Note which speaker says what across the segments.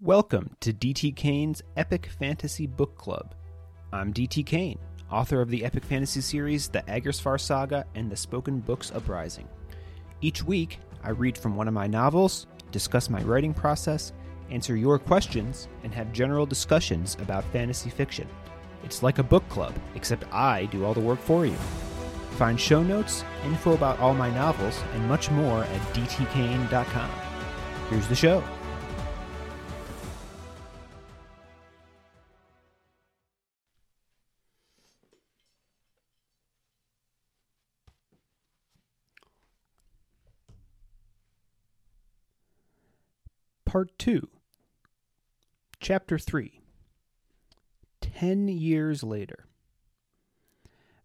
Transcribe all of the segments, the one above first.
Speaker 1: Welcome to DT Kane's Epic Fantasy Book Club. I'm DT Kane, author of the epic fantasy series The Agersfar Saga and the Spoken Books Uprising. Each week, I read from one of my novels, discuss my writing process, answer your questions, and have general discussions about fantasy fiction. It's like a book club, except I do all the work for you. Find show notes, info about all my novels, and much more at dtkane.com. Here's the show. Part 2 Chapter 3 Ten years later.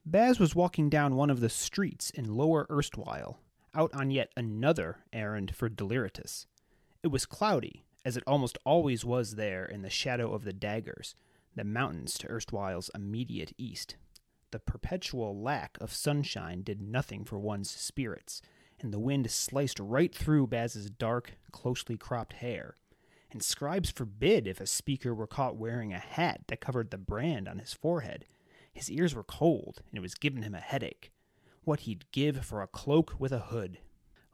Speaker 1: Baz was walking down one of the streets in Lower Erstwhile, out on yet another errand for Deliratus. It was cloudy, as it almost always was there in the shadow of the daggers, the mountains to Erstwhile's immediate east. The perpetual lack of sunshine did nothing for one's spirits, and the wind sliced right through Baz's dark, closely cropped hair. And scribes forbid if a speaker were caught wearing a hat that covered the brand on his forehead. His ears were cold, and it was giving him a headache. What he'd give for a cloak with a hood.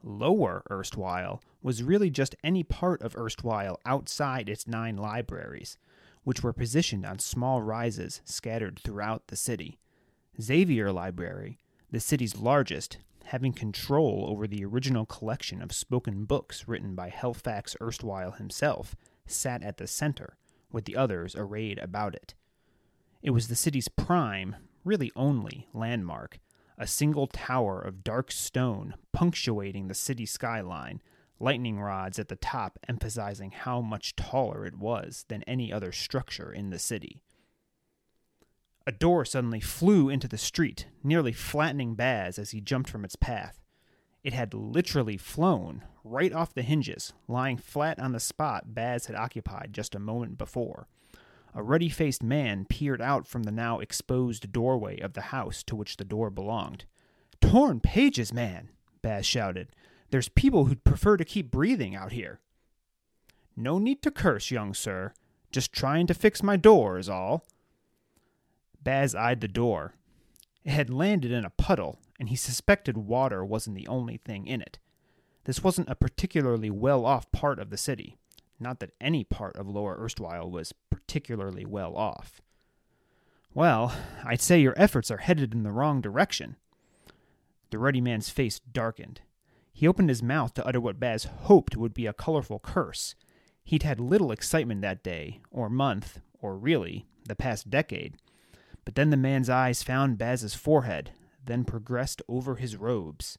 Speaker 1: Lower Erstwhile was really just any part of Erstwhile outside its nine libraries, which were positioned on small rises scattered throughout the city. Xavier Library, the city's largest, having control over the original collection of spoken books written by Helfax Erstwhile himself, sat at the center, with the others arrayed about it. It was the city's prime, really only, landmark, a single tower of dark stone punctuating the city skyline, lightning rods at the top emphasizing how much taller it was than any other structure in the city. A door suddenly flew into the street, nearly flattening Baz as he jumped from its path. It had literally flown right off the hinges, lying flat on the spot Baz had occupied just a moment before. A ruddy faced man peered out from the now exposed doorway of the house to which the door belonged. Torn pages, man! Baz shouted. There's people who'd prefer to keep breathing out here. No need to curse, young sir. Just trying to fix my door, is all. Baz eyed the door. It had landed in a puddle, and he suspected water wasn't the only thing in it. This wasn't a particularly well off part of the city. Not that any part of Lower Erstwhile was particularly well off. Well, I'd say your efforts are headed in the wrong direction. The ruddy man's face darkened. He opened his mouth to utter what Baz hoped would be a colorful curse. He'd had little excitement that day, or month, or really, the past decade. But then the man's eyes found Baz's forehead, then progressed over his robes.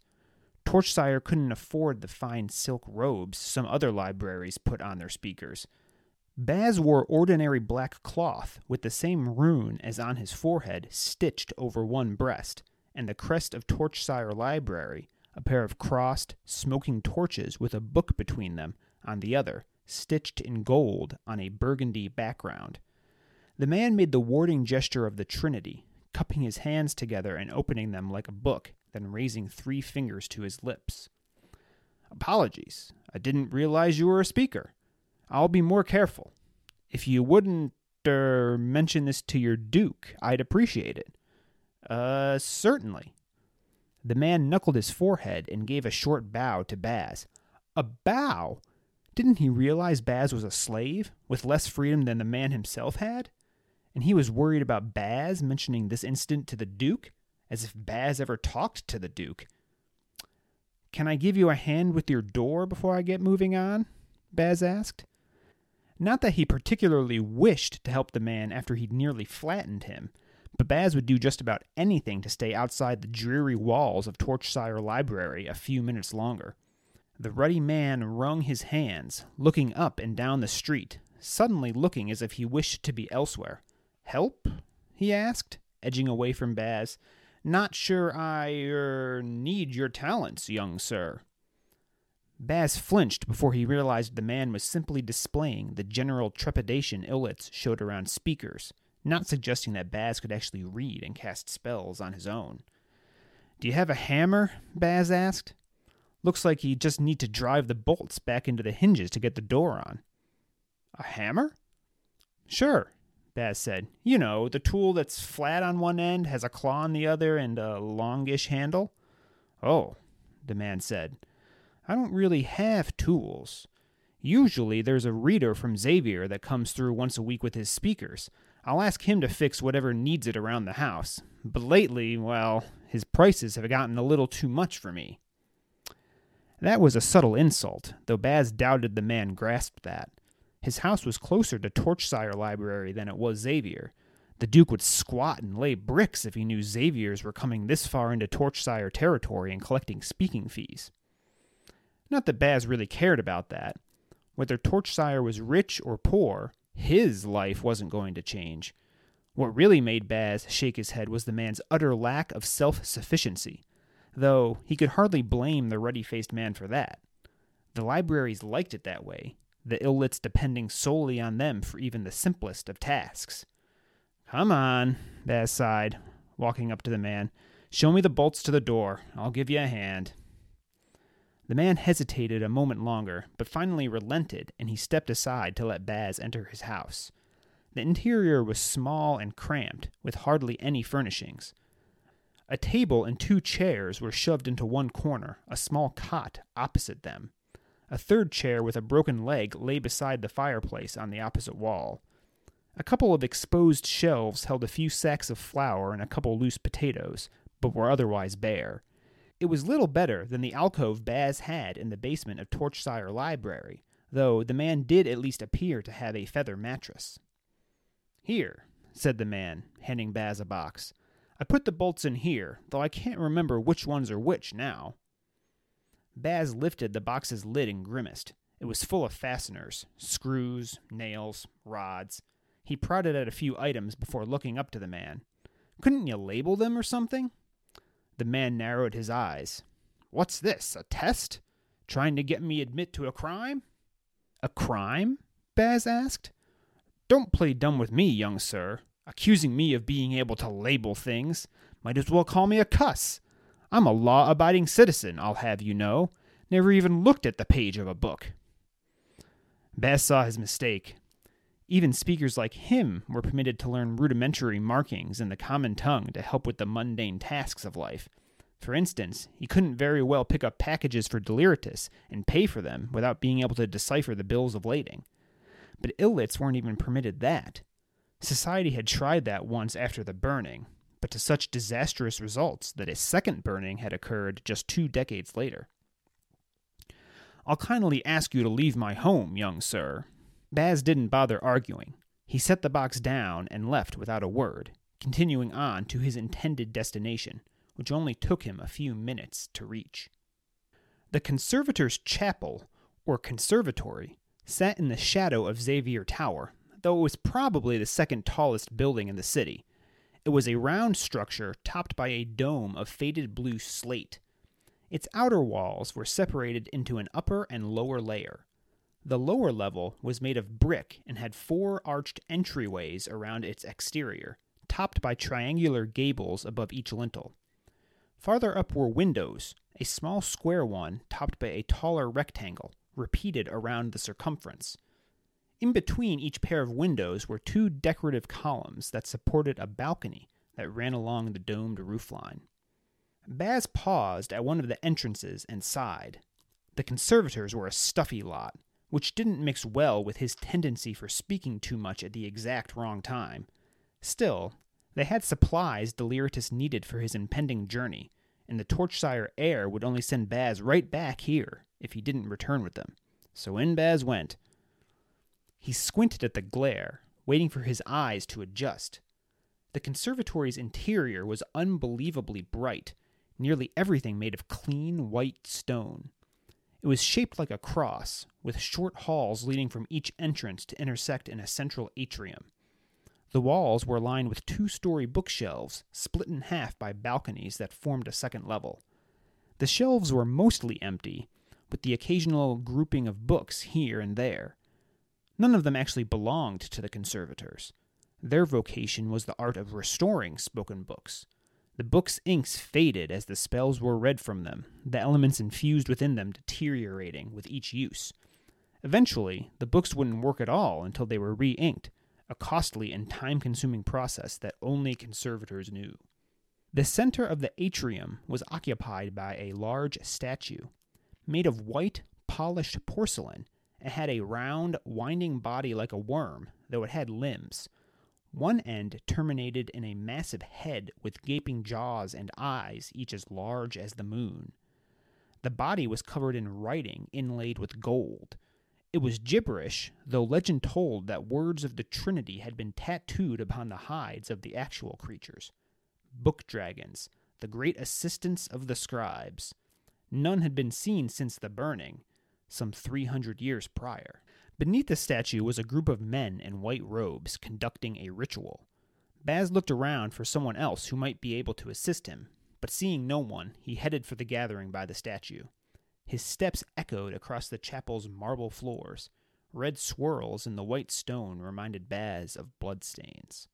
Speaker 1: Torchsire couldn't afford the fine silk robes some other libraries put on their speakers. Baz wore ordinary black cloth with the same rune as on his forehead stitched over one breast, and the crest of Torchsire Library, a pair of crossed, smoking torches with a book between them, on the other, stitched in gold on a burgundy background. The man made the warding gesture of the Trinity, cupping his hands together and opening them like a book, then raising three fingers to his lips. Apologies. I didn't realize you were a speaker. I'll be more careful. If you wouldn't er, mention this to your Duke, I'd appreciate it. Uh, certainly. The man knuckled his forehead and gave a short bow to Baz. A bow? Didn't he realize Baz was a slave, with less freedom than the man himself had? And he was worried about Baz mentioning this incident to the Duke, as if Baz ever talked to the Duke. Can I give you a hand with your door before I get moving on? Baz asked. Not that he particularly wished to help the man after he'd nearly flattened him, but Baz would do just about anything to stay outside the dreary walls of Torchsire Library a few minutes longer. The ruddy man wrung his hands, looking up and down the street, suddenly looking as if he wished to be elsewhere. Help? he asked, edging away from Baz. Not sure I er need your talents, young sir. Baz flinched before he realized the man was simply displaying the general trepidation Illits showed around speakers, not suggesting that Baz could actually read and cast spells on his own. Do you have a hammer? Baz asked. Looks like you just need to drive the bolts back into the hinges to get the door on. A hammer? Sure, Baz said. You know, the tool that's flat on one end, has a claw on the other, and a longish handle. Oh, the man said. I don't really have tools. Usually there's a reader from Xavier that comes through once a week with his speakers. I'll ask him to fix whatever needs it around the house. But lately, well, his prices have gotten a little too much for me. That was a subtle insult, though Baz doubted the man grasped that. His house was closer to Torchsire Library than it was Xavier. The Duke would squat and lay bricks if he knew Xavier's were coming this far into Torchsire territory and collecting speaking fees. Not that Baz really cared about that. Whether Torchsire was rich or poor, his life wasn't going to change. What really made Baz shake his head was the man's utter lack of self sufficiency, though he could hardly blame the ruddy faced man for that. The libraries liked it that way, the Illits depending solely on them for even the simplest of tasks. Come on, Baz sighed, walking up to the man. Show me the bolts to the door. I'll give you a hand. The man hesitated a moment longer, but finally relented, and he stepped aside to let Baz enter his house. The interior was small and cramped, with hardly any furnishings. A table and two chairs were shoved into one corner, a small cot opposite them. A third chair with a broken leg lay beside the fireplace on the opposite wall. A couple of exposed shelves held a few sacks of flour and a couple loose potatoes, but were otherwise bare. It was little better than the alcove Baz had in the basement of Torchsire Library, though the man did at least appear to have a feather mattress. Here, said the man, handing Baz a box. I put the bolts in here, though I can't remember which ones are which now. Baz lifted the box's lid and grimaced. It was full of fasteners screws, nails, rods. He prodded at a few items before looking up to the man. Couldn't you label them or something? The man narrowed his eyes. What's this, a test? Trying to get me admit to a crime? A crime? Baz asked. Don't play dumb with me, young sir. Accusing me of being able to label things. Might as well call me a cuss. I'm a law abiding citizen, I'll have you know. Never even looked at the page of a book. Baz saw his mistake. Even speakers like him were permitted to learn rudimentary markings in the common tongue to help with the mundane tasks of life. For instance, he couldn't very well pick up packages for Deliritus and pay for them without being able to decipher the bills of lading. But Illits weren't even permitted that. Society had tried that once after the burning, but to such disastrous results that a second burning had occurred just two decades later. I'll kindly ask you to leave my home, young sir. Baz didn't bother arguing. He set the box down and left without a word, continuing on to his intended destination, which only took him a few minutes to reach. The conservator's chapel, or conservatory, sat in the shadow of Xavier Tower, though it was probably the second tallest building in the city, it was a round structure topped by a dome of faded blue slate. Its outer walls were separated into an upper and lower layer. The lower level was made of brick and had four arched entryways around its exterior, topped by triangular gables above each lintel. Farther up were windows, a small square one topped by a taller rectangle, repeated around the circumference. In between each pair of windows were two decorative columns that supported a balcony that ran along the domed roofline. Baz paused at one of the entrances and sighed. The conservators were a stuffy lot, which didn't mix well with his tendency for speaking too much at the exact wrong time. Still, they had supplies Deliritus needed for his impending journey, and the Torchsire heir would only send Baz right back here if he didn't return with them. So in Baz went, he squinted at the glare, waiting for his eyes to adjust. The conservatory's interior was unbelievably bright, nearly everything made of clean white stone. It was shaped like a cross, with short halls leading from each entrance to intersect in a central atrium. The walls were lined with two story bookshelves, split in half by balconies that formed a second level. The shelves were mostly empty, with the occasional grouping of books here and there. None of them actually belonged to the conservators. Their vocation was the art of restoring spoken books. The books' inks faded as the spells were read from them, the elements infused within them deteriorating with each use. Eventually, the books wouldn't work at all until they were re inked, a costly and time consuming process that only conservators knew. The center of the atrium was occupied by a large statue. Made of white, polished porcelain, it had a round, winding body like a worm, though it had limbs. One end terminated in a massive head with gaping jaws and eyes, each as large as the moon. The body was covered in writing inlaid with gold. It was gibberish, though legend told that words of the Trinity had been tattooed upon the hides of the actual creatures. Book dragons, the great assistants of the scribes. None had been seen since the burning, some three hundred years prior. Beneath the statue was a group of men in white robes conducting a ritual. Baz looked around for someone else who might be able to assist him, but seeing no one, he headed for the gathering by the statue. His steps echoed across the chapel's marble floors. Red swirls in the white stone reminded Baz of bloodstains.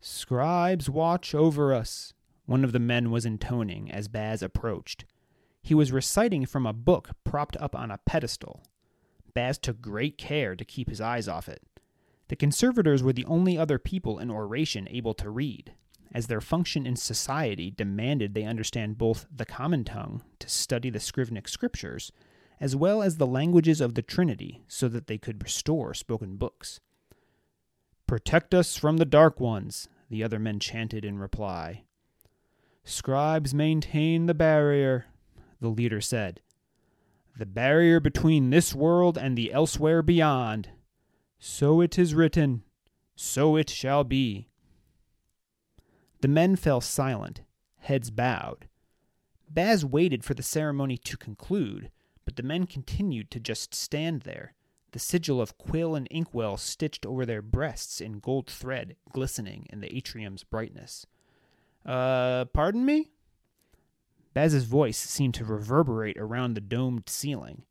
Speaker 1: Scribes watch over us, one of the men was intoning as Baz approached. He was reciting from a book propped up on a pedestal. Baz took great care to keep his eyes off it. The conservators were the only other people in oration able to read, as their function in society demanded they understand both the common tongue to study the Scrivnic scriptures, as well as the languages of the Trinity so that they could restore spoken books. Protect us from the dark ones, the other men chanted in reply. Scribes maintain the barrier, the leader said. The barrier between this world and the elsewhere beyond. So it is written, so it shall be. The men fell silent, heads bowed. Baz waited for the ceremony to conclude, but the men continued to just stand there, the sigil of quill and inkwell stitched over their breasts in gold thread glistening in the atrium's brightness. Uh, pardon me? Baz's voice seemed to reverberate around the domed ceiling.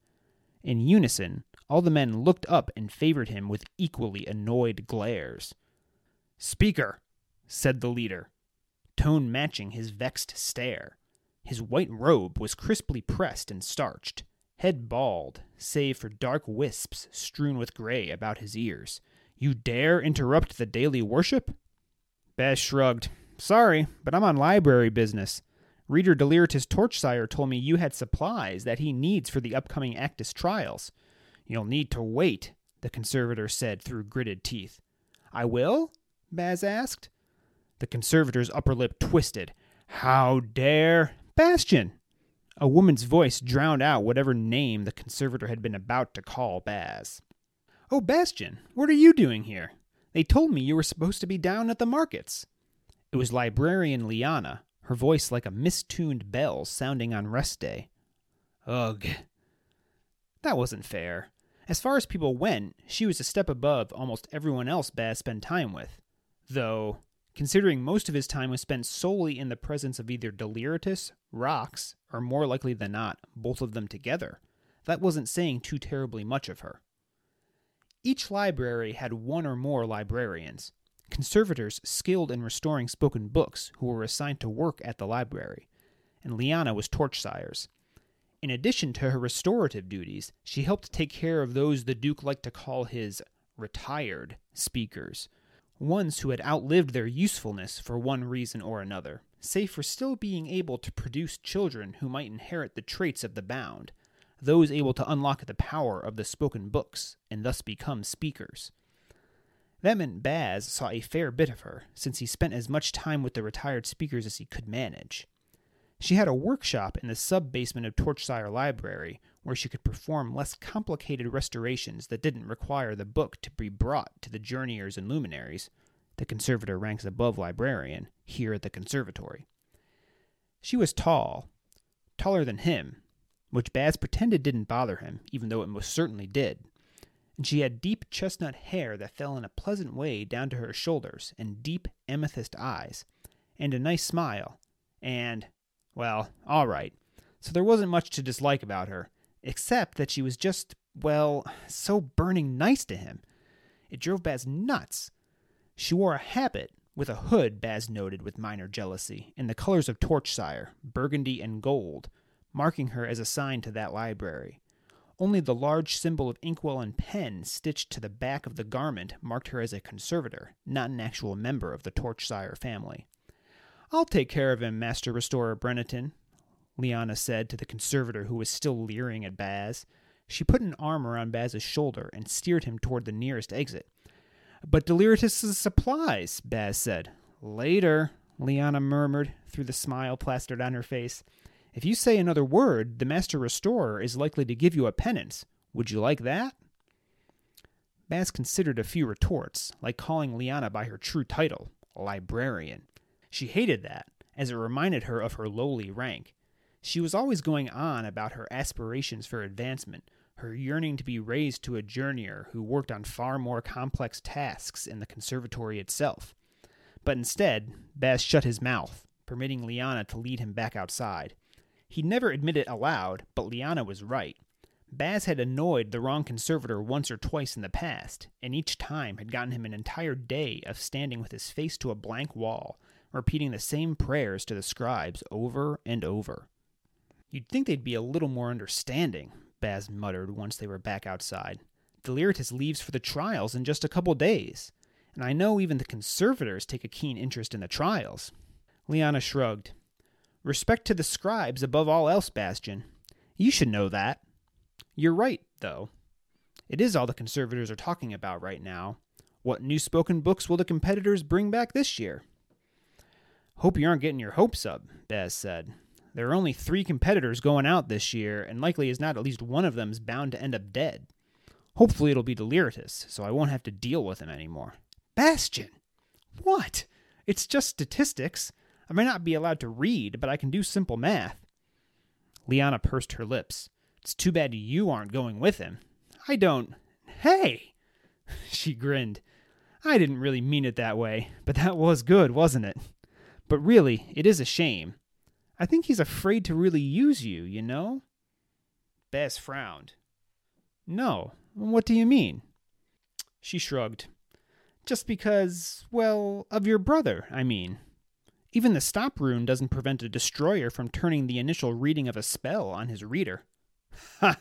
Speaker 1: In unison, all the men looked up and favored him with equally annoyed glares. Speaker, said the leader, tone matching his vexed stare. His white robe was crisply pressed and starched, head bald, save for dark wisps strewn with gray about his ears. You dare interrupt the daily worship? Baz shrugged. Sorry, but I'm on library business. Reader Deliritus Torchsire told me you had supplies that he needs for the upcoming Acktus trials. You'll need to wait, the conservator said through gritted teeth. I will? Baz asked. The conservator's upper lip twisted. How dare. Bastian! A woman's voice drowned out whatever name the conservator had been about to call Baz. Oh, Bastian, what are you doing here? They told me you were supposed to be down at the markets. It was librarian Lyanna, her voice like a mistuned bell sounding on rest day. Ugh. That wasn't fair. As far as people went, she was a step above almost everyone else Baz spent time with. Though, considering most of his time was spent solely in the presence of either Deliritus, Rox, or more likely than not, both of them together, that wasn't saying too terribly much of her. Each library had one or more librarians, conservators skilled in restoring spoken books who were assigned to work at the library, and Liana was Torchsire's. In addition to her restorative duties, she helped take care of those the Duke liked to call his retired speakers, ones who had outlived their usefulness for one reason or another, save for still being able to produce children who might inherit the traits of the bound, those able to unlock the power of the spoken books and thus become speakers. That meant Baz saw a fair bit of her, since he spent as much time with the retired speakers as he could manage. She had a workshop in the sub basement of Torchsire Library, where she could perform less complicated restorations that didn't require the book to be brought to the journeyers and luminaries. The conservator ranks above librarian, here at the conservatory. She was tall, taller than him, which Baz pretended didn't bother him, even though it most certainly did she had deep chestnut hair that fell in a pleasant way down to her shoulders, and deep amethyst eyes, and a nice smile, and, well, all right. So there wasn't much to dislike about her, except that she was just, well, so burning nice to him. It drove Baz nuts. She wore a habit with a hood, Baz noted with minor jealousy, in the colors of Torchsire, burgundy and gold, marking her as assigned to that library. Only the large symbol of inkwell and pen stitched to the back of the garment marked her as a conservator, not an actual member of the Torchsire family. I'll take care of him, Master Restorer Breneton, Lyanna said to the conservator who was still leering at Baz. She put an arm around Baz's shoulder and steered him toward the nearest exit. But Deliritus's supplies, Baz said. Later, Lyanna murmured through the smile plastered on her face. If you say another word, the Master Restorer is likely to give you a penance. Would you like that? Baz considered a few retorts, like calling Lyanna by her true title, librarian. She hated that, as it reminded her of her lowly rank. She was always going on about her aspirations for advancement, her yearning to be raised to a journeyer who worked on far more complex tasks in the conservatory itself. But instead, Baz shut his mouth, permitting Lyanna to lead him back outside. He'd never admit it aloud, but Lyanna was right. Baz had annoyed the wrong conservator once or twice in the past, and each time had gotten him an entire day of standing with his face to a blank wall, repeating the same prayers to the scribes over and over. You'd think they'd be a little more understanding, Baz muttered once they were back outside. Deliritus leaves for the trials in just a couple days, and I know even the conservators take a keen interest in the trials. Lyanna shrugged. Respect to the scribes above all else, Bastian. You should know that. You're right, though. It is all the conservators are talking about right now. What new spoken books will the competitors bring back this year? Hope you aren't getting your hopes up, Baz said. There are only three competitors going out this year, and likely is not at least one of them is bound to end up dead. Hopefully it'll be Deliritus, so I won't have to deal with him anymore. Bastian! What? It's just statistics. I may not be allowed to read, but I can do simple math. Lyanna pursed her lips. It's too bad you aren't going with him. I don't. Hey! She grinned. I didn't really mean it that way, but that was good, wasn't it? But really, it is a shame. I think he's afraid to really use you, you know? Baz frowned. No, what do you mean? She shrugged. Just because, well, of your brother, I mean. Even the stop rune doesn't prevent a destroyer from turning the initial reading of a spell on his reader. Ha!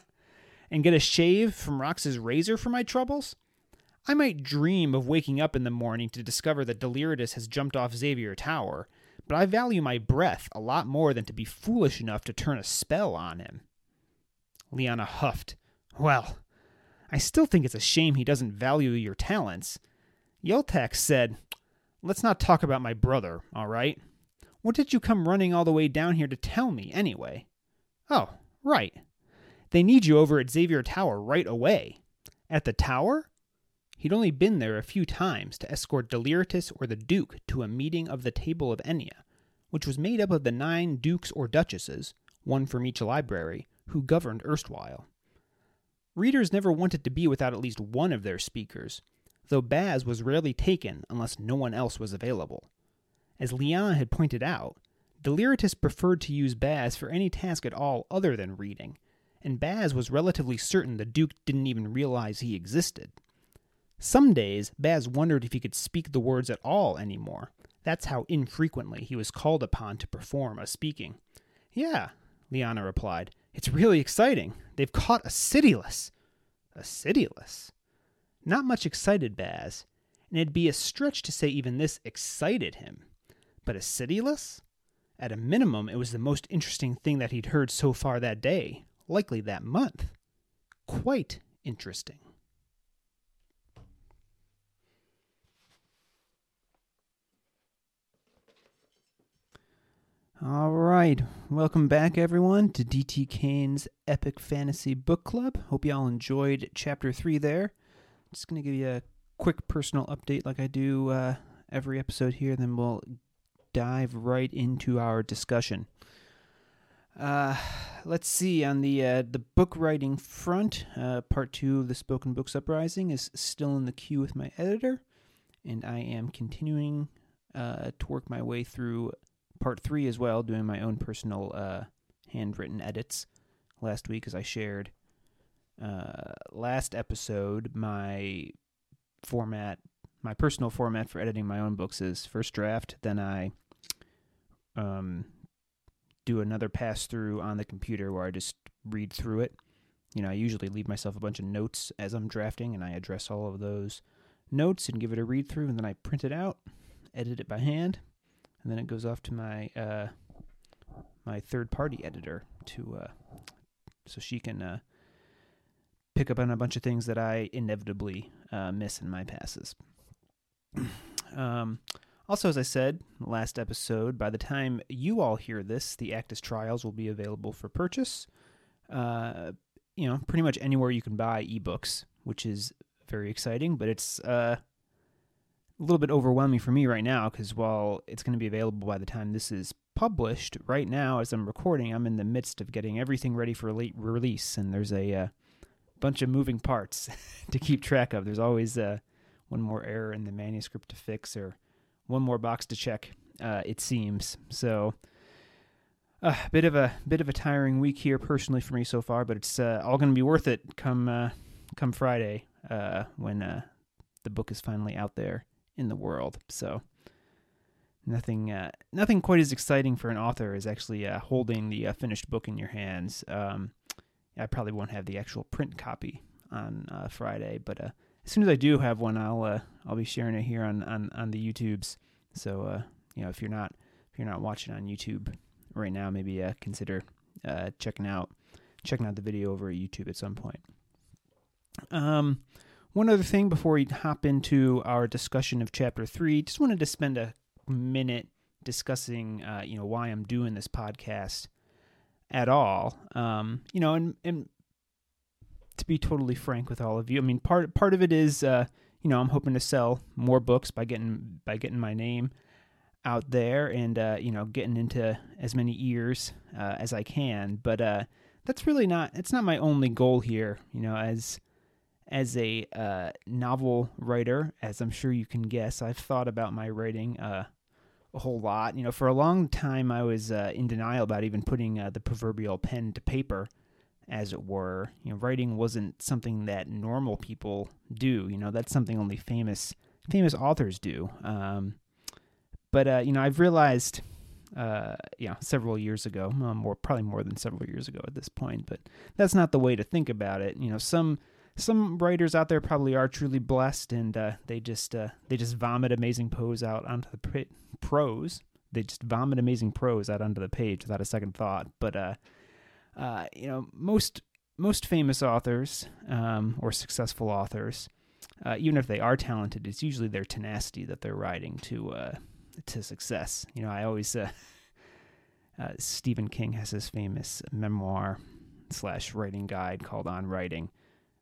Speaker 1: And get a shave from Rox's razor for my troubles? I might dream of waking up in the morning to discover that Deliritus has jumped off Xavier Tower, but I value my breath a lot more than to be foolish enough to turn a spell on him. Lyanna huffed. Well, I still think it's a shame he doesn't value your talents. Yeltax said, Let's not talk about my brother, all right? What did you come running all the way down here to tell me, anyway? Oh, right. They need you over at Xavier Tower right away. At the tower? He'd only been there a few times to escort Deliritus or the Duke to a meeting of the Table of Enya, which was made up of the nine dukes or duchesses, one from each library, who governed erstwhile. Readers never wanted to be without at least one of their speakers, though Baz was rarely taken unless no one else was available. As Lyanna had pointed out, Deliritus preferred to use Baz for any task at all other than reading, and Baz was relatively certain the Duke didn't even realize he existed. Some days, Baz wondered if he could speak the words at all anymore. That's how infrequently he was called upon to perform a speaking. Yeah, Lyanna replied. It's really exciting. They've caught a Citylus. A Citylus? Not much excited Baz, and it'd be a stretch to say even this excited him. But a Citylus? At a minimum, it was the most interesting thing that he'd heard so far that day, likely that month. Quite interesting. All right. Welcome back, everyone, to DT Kane's Epic Fantasy Book Club. Hope y'all enjoyed Chapter 3 there. Just going to give you a quick personal update like I do uh, every episode here, then we'll dive right into our discussion. Uh, let's see. On the uh, the book writing front, uh, part two of the Spoken Books Uprising is still in the queue with my editor, and I am continuing uh, to work my way through part three as well, doing my own personal uh, handwritten edits. Last week, as I shared, uh, last episode, my format, my personal format for editing my own books is first draft, then I um, do another pass through on the computer where I just read through it, you know, I usually leave myself a bunch of notes as I'm drafting, and I address all of those notes and give it a read through, and then I print it out, edit it by hand, and then it goes off to my uh, my third party editor to uh, so she can uh, pick up on a bunch of things that I inevitably uh, miss in my passes. um, also, as I said last episode, by the time you all hear this, the Acktus Trials will be available for purchase. Uh, you know, pretty much anywhere you can buy ebooks, which is very exciting, but it's uh, a little bit overwhelming for me right now because while it's going to be available by the time this is published, right now as I'm recording, I'm in the midst of getting everything ready for late release, and there's a uh, bunch of moving parts to keep track of. There's always uh, one more error in the manuscript to fix or one more box to check. Uh, it seems so. A uh, bit of a bit of a tiring week here personally for me so far, but it's uh, all going to be worth it come uh, come Friday uh, when the book is finally out there in the world. So nothing uh, nothing quite as exciting for an author as actually uh, holding the uh, finished book in your hands. Um, I probably won't have the actual print copy on uh, Friday, but uh, as soon as I do have one, I'll uh, I'll be sharing it here on on, on the YouTubes. So uh, you know, if you're not if you're not watching on YouTube right now, maybe uh, consider uh, checking out checking out the video over at YouTube at some point. Um, one other thing before we hop into our discussion of chapter three, just wanted to spend a minute discussing, you know, why I'm doing this podcast at all. Um, you know, and and to be totally frank with all of you, I mean, part part of it is, uh, you know, I'm hoping to sell more books by getting by getting my name out there and uh, you know getting into as many ears uh, as I can. But uh, that's really not it's not my only goal here. You know, as as a uh, novel writer, as I'm sure you can guess, I've thought about my writing uh, a whole lot. You know, for a long time, I was uh, in denial about even putting uh, the proverbial pen to paper, as it were. You know, writing wasn't something that normal people do. You know, that's something only famous famous authors do. Um, but uh, you know, I've realized, uh, you know, several years ago, more probably more than several years ago at this point, but that's not the way to think about it. You know, some some writers out there probably are truly blessed, and uh, they just uh, they just vomit amazing prose out onto the pr- prose. They just vomit amazing prose out onto the page without a second thought. But uh, uh, you know, most most famous authors um, or successful authors, uh, even if they are talented, it's usually their tenacity that they're riding to uh, to success. You know, I always uh, uh, Stephen King has his famous memoir slash writing guide called On Writing,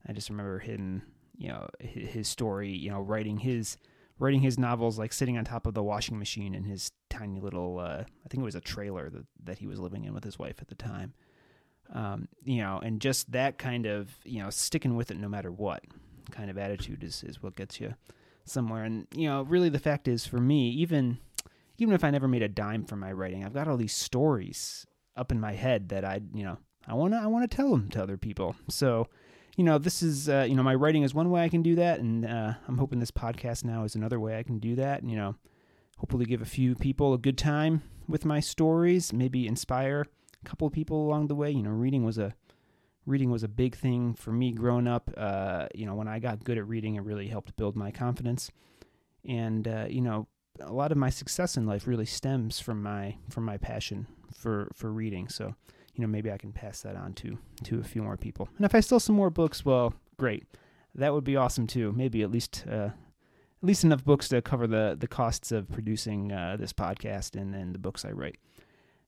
Speaker 1: I just remember him, you know, his story, you know, writing his writing his novels like sitting on top of the washing machine in his tiny little uh, I think it was a trailer that that he was living in with his wife at the time. Um, you know, and just that kind of, you know, sticking with it no matter what kind of attitude is, is what gets you somewhere. And, you know, really the fact is for me, even even if I never made a dime from my writing, I've got all these stories up in my head that I, you know, I want to I want to tell them to other people. So, you know, this is, uh, you know, my writing is one way I can do that. And uh, I'm hoping this podcast now is another way I can do that. And, you know, hopefully give a few people a good time with my stories, maybe inspire a couple of people along the way. You know, reading was a, reading was a big thing for me growing up. Uh, you know, when I got good at reading, it really helped build my confidence. And, uh, you know, a lot of my success in life really stems from my, from my passion for, for reading. So, you know, maybe I can pass that on to to a few more people. And if I sell some more books, well, great. That would be awesome too. Maybe at least uh, at least enough books to cover the the costs of producing uh, this podcast and and the books I write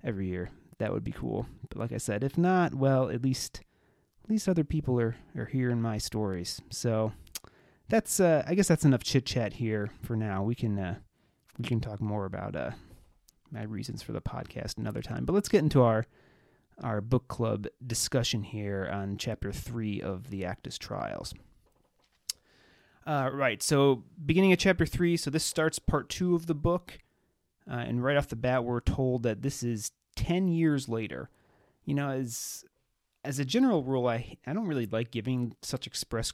Speaker 1: every year. That would be cool. But like I said, if not, well, at least at least other people are are hearing my stories. So that's uh, I guess that's enough chit chat here for now. We can uh, we can talk more about uh, my reasons for the podcast another time. But let's get into our our book club discussion here on chapter three of the Acktus Trials. Uh, right, so beginning of chapter three, so this starts part two of the book, uh, and right off the bat, we're told that this is ten years later. You know, as as a general rule, I I don't really like giving such express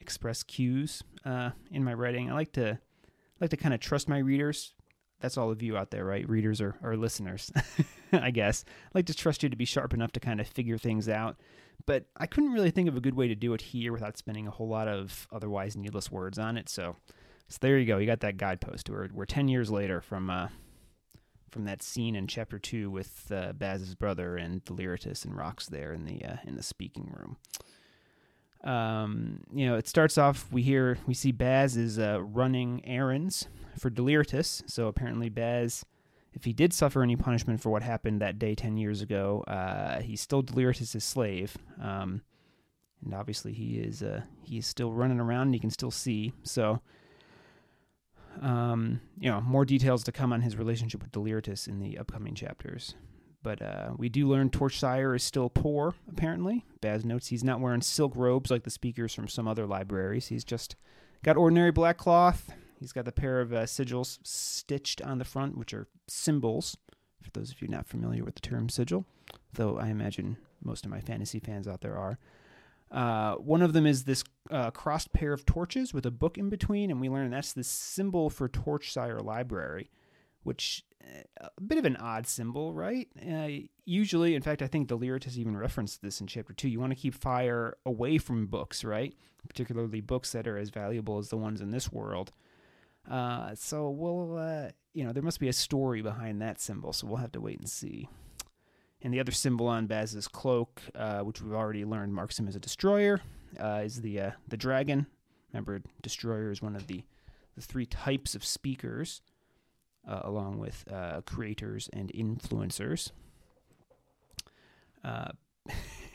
Speaker 1: express cues uh, in my writing. I like to like to kind of trust my readers that's all of you out there, right? Readers or, or listeners, I guess. I like to trust you to be sharp enough to kind of figure things out. But I couldn't really think of a good way to do it here without spending a whole lot of otherwise needless words on it. So, so there you go. You got that guidepost. We're, we're 10 years later from uh, from that scene in chapter 2 with uh, Baz's brother and Deliritus and Rox there in the uh, in the speaking room. Um, you know, it starts off. We hear we see Baz is uh, running errands for Deliritus. So apparently, Baz, if he did suffer any punishment for what happened that day ten years ago, uh, he's still Deliritus' slave. Um, and obviously, he is uh, he is still running around and he can still see. So, um, you know, more details to come on his relationship with Deliritus in the upcoming chapters. But uh, we do learn Torchsire is still poor, apparently. Baz notes he's not wearing silk robes like the speakers from some other libraries. He's just got ordinary black cloth. He's got the pair of uh, sigils stitched on the front, which are symbols, for those of you not familiar with the term sigil, though I imagine most of my fantasy fans out there are. Uh, one of them is this uh, crossed pair of torches with a book in between, and we learn that's the symbol for Torchsire Library which uh, a bit of an odd symbol, right? Uh, usually, in fact, I think Deliritus even referenced this in chapter two. You want to keep fire away from books, right? Particularly books that are as valuable as the ones in this world. Uh, so we'll, uh, you know, there must be a story behind that symbol. So we'll have to wait and see. And the other symbol on Baz's cloak, uh, which we've already learned marks him as a destroyer, is the the dragon. Remember, destroyer is one of the the three types of speakers uh, along with uh, creators and influencers. Uh,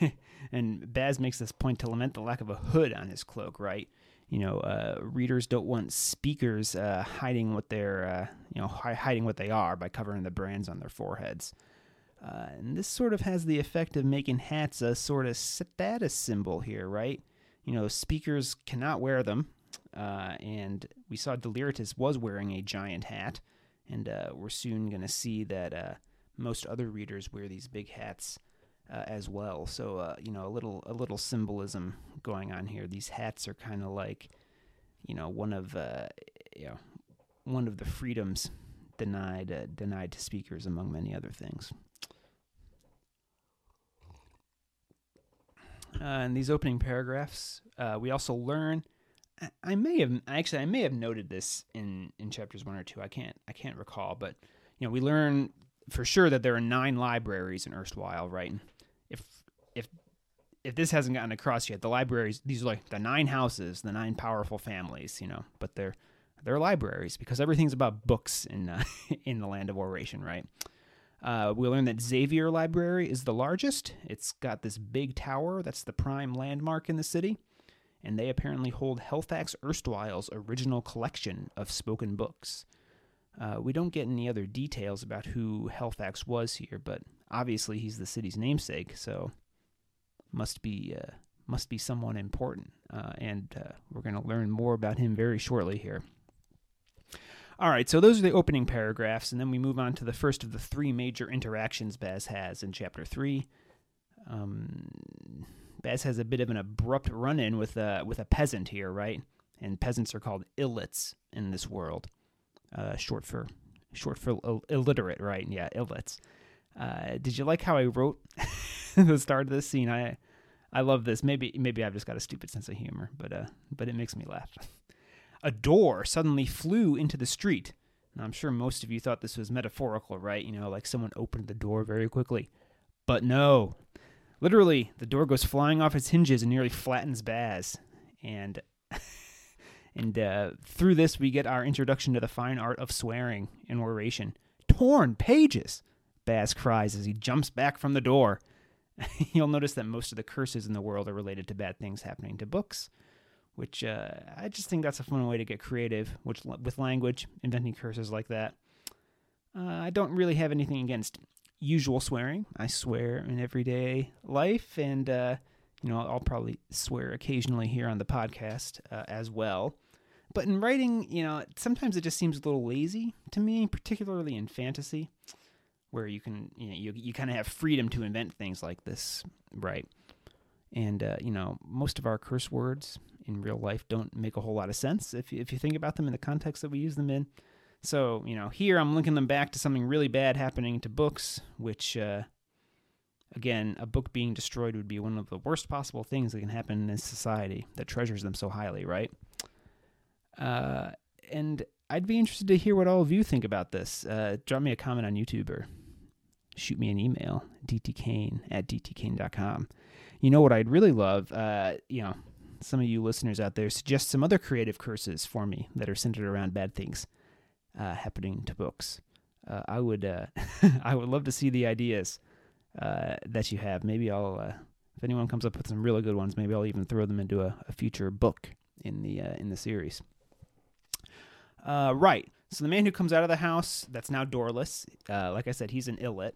Speaker 1: and Baz makes this point to lament the lack of a hood on his cloak, right? You know, uh, readers don't want speakers uh, hiding what they're, uh, you know, hi- hiding what they are by covering the brands on their foreheads. and this sort of has the effect of making hats a sort of status symbol here, right? You know, speakers cannot wear them, and we saw Deliratus was wearing a giant hat and uh, we're soon going to see that uh, most other readers wear these big hats uh, as well. So uh, you know, a little a little symbolism going on here. These hats are kind of like, you know, one of uh, you know one of the freedoms denied uh, denied to speakers, among many other things. In these opening paragraphs, we also learn I may have actually I may have noted this in in chapters one or two. I can't I can't recall, but you know we learn for sure that there are nine libraries in Erstwhile, right? If if if this hasn't gotten across yet, the libraries these are like the nine houses, the nine powerful families, you know, but they're they're libraries because everything's about books in uh, in the land of oration, right? Uh, we learn that Xavier Library is the largest. It's got this big tower that's the prime landmark in the city and they apparently hold Helfax Erstwhile's original collection of spoken books. Uh, we don't get any other details about who Helfax was here, but obviously he's the city's namesake, so must be uh, must be someone important, uh, and uh, we're going to learn more about him very shortly here. All right, so those are the opening paragraphs, and then we move on to the first of the three major interactions Baz has in chapter three. Um, Baz has a bit of an abrupt run-in with a with a peasant here, right? And peasants are called illits in this world, uh, short for short for Ill- illiterate, right? Yeah, illits. Uh, did you like how I wrote the start of this scene? I I love this. Maybe maybe I've just got a stupid sense of humor, but uh, but it makes me laugh. A door suddenly flew into the street. Now, I'm sure most of you thought this was metaphorical, right? You know, like someone opened the door very quickly. But no, Literally, the door goes flying off its hinges and nearly flattens Baz. And and uh, through this, we get our introduction to the fine art of swearing in oration. Torn pages! Baz cries as he jumps back from the door. You'll notice that most of the curses in the world are related to bad things happening to books, which uh, I just think that's a fun way to get creative which, with language, inventing curses like that. Uh, I don't really have anything against usual swearing. I swear in everyday life, and uh, you know I'll probably swear occasionally here on the podcast uh, as well. But in writing, you know, sometimes it just seems a little lazy to me, particularly in fantasy, where you can, you know, you you kind of have freedom to invent things like this, right? And uh, you know, most of our curse words in real life don't make a whole lot of sense if you, if you think about them in the context that we use them in. So, you know, here I'm linking them back to something really bad happening to books, which, uh, again, a book being destroyed would be one of the worst possible things that can happen in this society that treasures them so highly, right? Uh, and I'd be interested to hear what all of you think about this. Uh, drop me a comment on YouTube or shoot me an email, dtkane at dtkane.com. You know what I'd really love? Uh, you know, some of you listeners out there suggest some other creative curses for me that are centered around bad things uh, happening to books. Uh, I would, uh, I would love to see the ideas uh, that you have. Maybe I'll, uh, if anyone comes up with some really good ones, maybe I'll even throw them into a, a future book in the in the series. right. So the man who comes out of the house that's now doorless, like I said, he's an illit,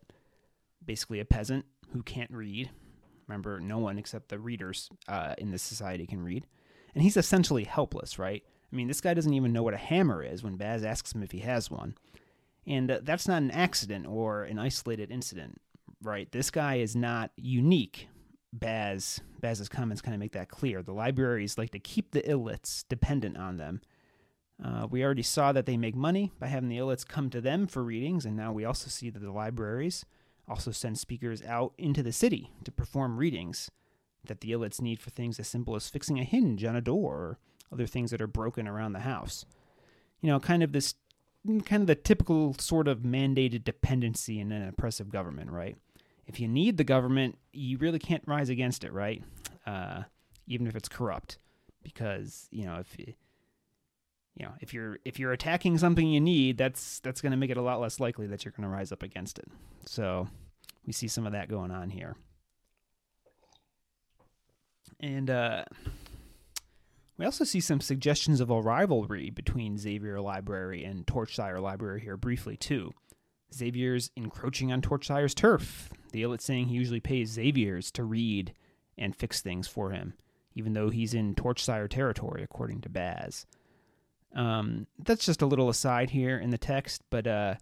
Speaker 1: basically a peasant who can't read Remember, no one except the readers in this society can read. And he's essentially helpless, right? I mean, this guy doesn't even know what a hammer is when Baz asks him if he has one. And uh, that's not an accident or an isolated incident, right? This guy is not unique. Baz Baz's comments kind of make that clear. The libraries like to keep the illits dependent on them. Uh, we already saw that they make money by having the illits come to them for readings, and now we also see that the libraries also send speakers out into the city to perform readings that the illits need for things as simple as fixing a hinge on a door or other things that are broken around the house. You know, kind of this kind of the typical sort of mandated dependency in an oppressive government, right? If you need the government, you really can't rise against it, right? Uh, even if it's corrupt, because you know if you, know if you're if you're attacking something you need, that's that's going to make it a lot less likely that you're going to rise up against it. So we see some of that going on here. And uh, we also see some suggestions of a rivalry between Xavier Library and Torchsire Library here briefly, too. Xavier's encroaching on Torchsire's turf. The illit saying he usually pays Xavier's to read and fix things for him, even though he's in Torchsire territory, according to Baz. Um, that's just a little aside here in the text, but uh,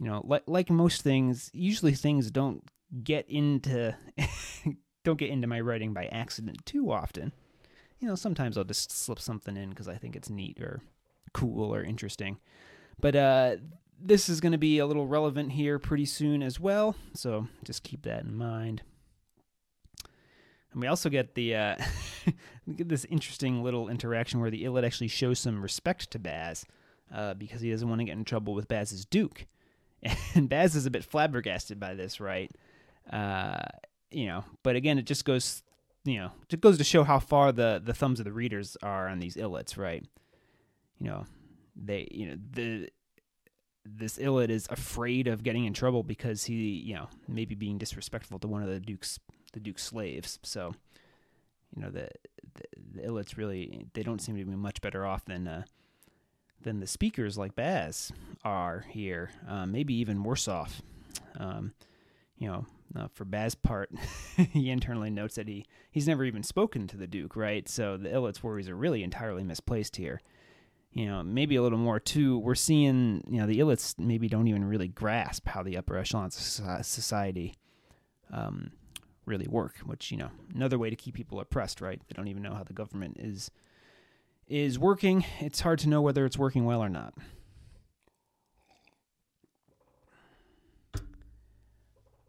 Speaker 1: you know, like like most things, usually things don't get into don't get into my writing by accident too often. You know, sometimes I'll just slip something in because I think it's neat or cool or interesting. But uh, this is going to be a little relevant here pretty soon as well, so just keep that in mind. And we also get the uh, get this interesting little interaction where the Illit actually shows some respect to Baz uh, because he doesn't want to get in trouble with Baz's Duke. And Baz is a bit flabbergasted by this, right? Uh, you know, but again, it just goes, you know, it goes to show how far the the thumbs of the readers are on these illits, right? You know, they, you know, the this illit is afraid of getting in trouble because he, you know, maybe being disrespectful to one of the duke's the duke's slaves. So, you know, the the, the illits really they don't seem to be much better off than uh, than the speakers like Baz are here. Um, maybe even worse off. Um, you know, uh, for Baz's part, he internally notes that he he's never even spoken to the Duke, right? So the Illit's worries are really entirely misplaced here. You know, maybe a little more too. We're seeing, you know, the Illits maybe don't even really grasp how the upper echelons of society um, really work. Which you know, another way to keep people oppressed, right? They don't even know how the government is is working. It's hard to know whether it's working well or not.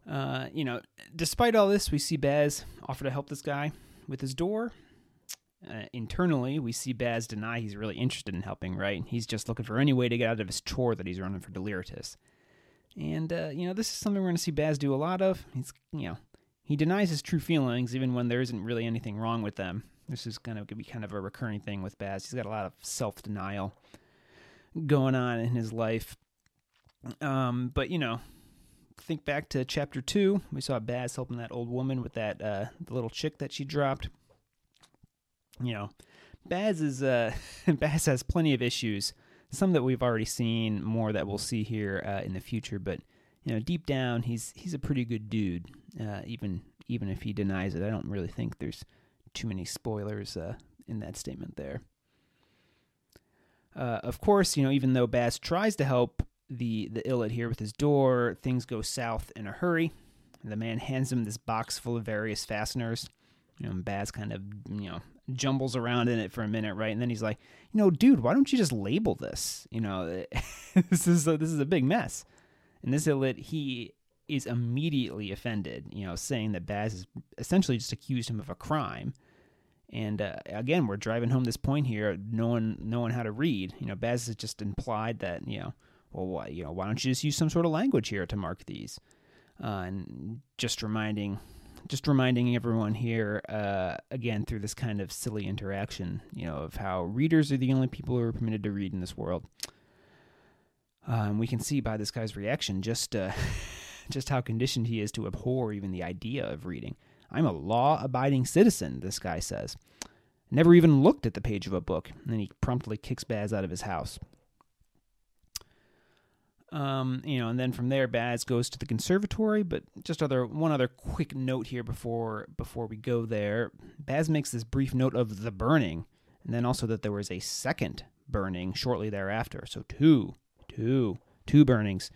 Speaker 1: Uh, you know, despite all this, we see Baz offer to help this guy with his door. Uh, internally, we see Baz deny he's really interested in helping, right? He's just looking for any way to get out of his chore that he's running for Deliritus. And, uh, you know, this is something we're going to see Baz do a lot of. He's, you know, he denies his true feelings even when there isn't really anything wrong with them. This is going to be kind of a recurring thing with Baz. He's got a lot of self denial going on in his life. Um, but you know, think back to chapter two. We saw Baz helping that old woman with that uh, the little chick that she dropped. You know, Baz is uh, Baz has plenty of issues. Some that we've already seen, more that we'll see here uh, in the future. But you know, deep down, he's he's a pretty good dude. Uh, even even if he denies it, I don't really think there's too many spoilers uh, in that statement there. Uh, of course, you know, even though Baz tries to help the the illet here with his door, things go south in a hurry. The man hands him this box full of various fasteners. You know, Baz kind of, you know, jumbles around in it for a minute, right? And then he's like, you know, dude, why don't you just label this? You know, this is a, this is a big mess. And this Illit, he is immediately offended, you know, saying that Baz has essentially just accused him of a crime. And uh, again, we're driving home this point here, knowing knowing how to read. You know, Baz has just implied that you know, well, why you know, why don't you just use some sort of language here to mark these? Uh, and just reminding, just reminding everyone here uh, again through this kind of silly interaction, you know, of how readers are the only people who are permitted to read in this world. Um, we can see by this guy's reaction just uh, just how conditioned he is to abhor even the idea of reading. I'm a law abiding citizen, this guy says. Never even looked at the page of a book. And he promptly kicks Baz out of his house. Um, you know, and then from there, Baz goes to the conservatory. But just other one other quick note here before before we go there. Baz makes this brief note of the burning, and then also that there was a second burning shortly thereafter. So two, two, two burnings.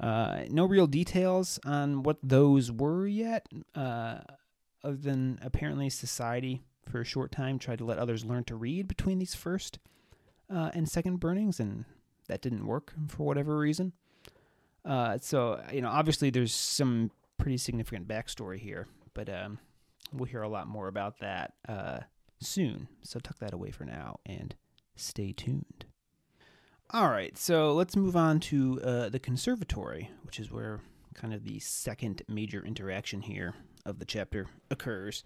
Speaker 1: Uh, no real details on what those were yet, uh, other than apparently society for a short time tried to let others learn to read between these first uh, and second burnings, and that didn't work for whatever reason. Uh, so, you know, obviously there's some pretty significant backstory here, but um, we'll hear a lot more about that uh, soon. So, tuck that away for now and stay tuned. All right, so let's move on to uh, the conservatory, which is where kind of the second major interaction here of the chapter occurs.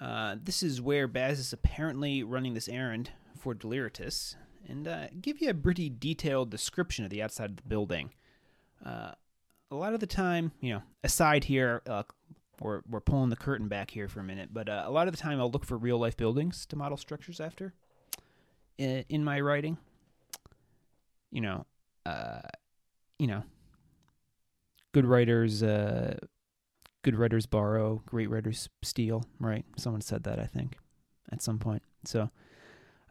Speaker 1: Uh, this is where Baz is apparently running this errand for Deliritus, and uh, give you a pretty detailed description of the outside of the building. Uh, a lot of the time, you know, aside here, uh, we're, we're pulling the curtain back here for a minute, but uh, a lot of the time I'll look for real life buildings to model structures after in my writing. You know, uh, you know, good writers, uh, good writers borrow, great writers steal. Right? Someone said that I think at some point. So,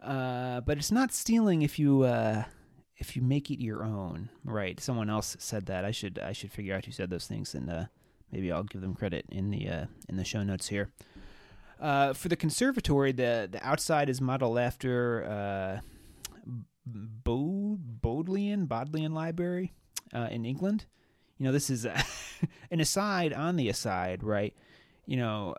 Speaker 1: uh, but it's not stealing if you uh, if you make it your own. Right? Someone else said that. I should I should figure out who said those things and uh, maybe I'll give them credit in the uh, in the show notes here. Uh, for the conservatory, the the outside is modeled after uh, Bod- Bodleian Bodleian Library uh, in England. You know, this is an aside on the aside, right? You know,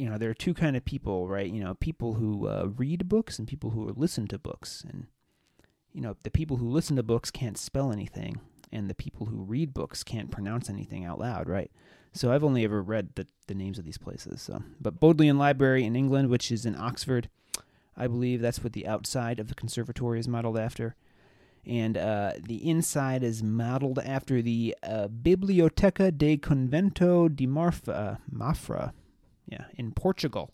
Speaker 1: you know there are two kind of people, right? You know, people who uh, read books and people who listen to books, and you know, the people who listen to books can't spell anything, and the people who read books can't pronounce anything out loud, right? So I've only ever read the, the names of these places. So, but Bodleian Library in England, which is in Oxford, I believe that's what the outside of the conservatory is modeled after, and uh, the inside is modeled after the uh, Biblioteca de Convento de Marfa, Mafra, yeah, in Portugal.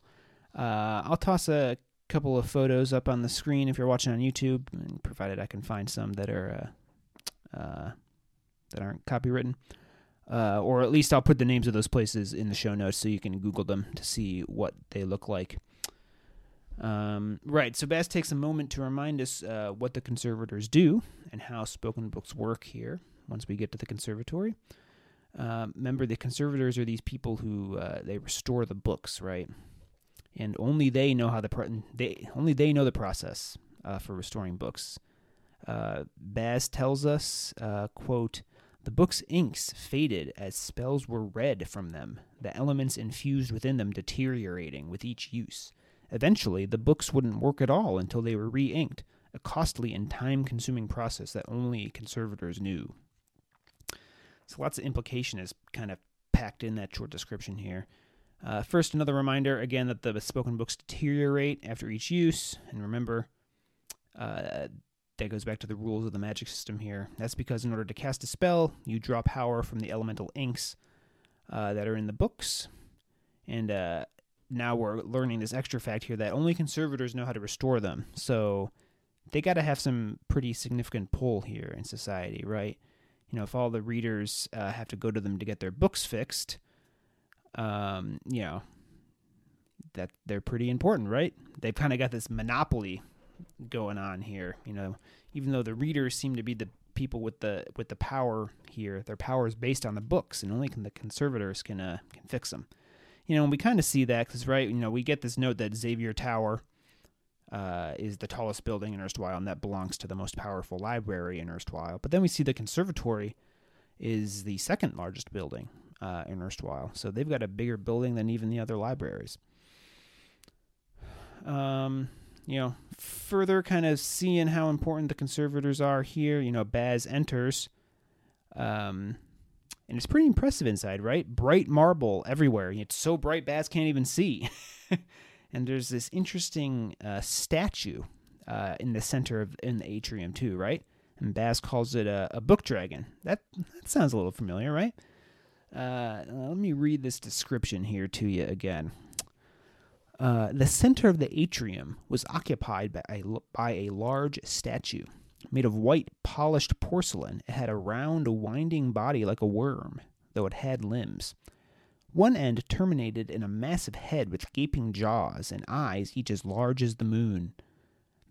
Speaker 1: Uh, I'll toss a couple of photos up on the screen if you're watching on YouTube, provided I can find some that are uh, uh, that aren't copywritten uh, or at least I'll put the names of those places in the show notes so you can Google them to see what they look like. Um, right, so Baz takes a moment to remind us uh, what the conservators do and how spoken books work here once we get to the conservatory. Uh, remember, the conservators are these people who uh, they restore the books, right? And only they know how the pro- they only they know the process uh, for restoring books. Uh, Baz tells us, uh, "quote." The book's inks faded as spells were read from them, the elements infused within them deteriorating with each use. Eventually, the books wouldn't work at all until they were re inked, a costly and time consuming process that only conservators knew. So, lots of implication is kind of packed in that short description here. Uh, first, another reminder again that the spoken books deteriorate after each use, and remember, uh, that goes back to the rules of the magic system here. That's because in order to cast a spell, you draw power from the elemental inks uh, that are in the books. And uh, now we're learning this extra fact here that only conservators know how to restore them. So they got to have some pretty significant pull here in society, right? You know, if all the readers uh, have to go to them to get their books fixed, um, you know, that they're pretty important, right? They've kind of got this monopoly going on here. You know, even though the readers seem to be the people with the with the power here, their power is based on the books, and only can the conservators can uh, can fix them. you know, and we kind of see that because, right, you know, we get this note that Xavier Tower uh, is the tallest building in Erstwhile, and that belongs to the most powerful library in Erstwhile. But then we see the conservatory is the second largest building uh, in Erstwhile. So they've got a bigger building than even the other libraries. Um, you know, further kind of seeing how important the conservators are here, you know, Baz enters. Um, and it's pretty impressive inside, right? Bright marble everywhere. It's so bright, Baz can't even see. and there's this interesting uh, statue uh, in the center of in the atrium too, right? And Baz calls it a, a book dragon. That that sounds a little familiar, right? Uh, let me read this description here to you again. Uh, the center of the atrium was occupied by a, by a large statue. Made of white, polished porcelain, it had a round, winding body like a worm, though it had limbs. One end terminated in a massive head with gaping jaws and eyes each as large as the moon.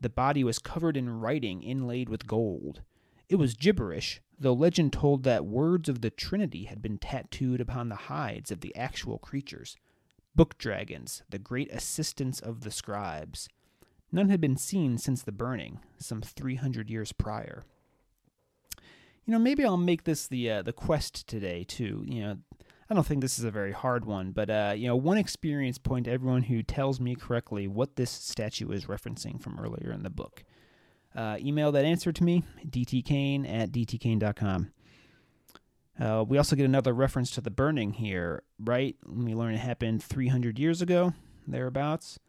Speaker 1: The body was covered in writing inlaid with gold. It was gibberish, though legend told that words of the Trinity had been tattooed upon the hides of the actual creatures. Book dragons, the great assistants of the scribes. None had been seen since the burning, some 300 years prior. You know, maybe I'll make this the uh, the quest today too. You know, I don't think this is a very hard one, but uh, you know, one experience point to everyone who tells me correctly what this statue is referencing from earlier in the book. Uh, email that answer to me, dtkane at dtkane.com. Uh, we also get another reference to the burning here, right? We learn it happened 300 years ago, thereabouts,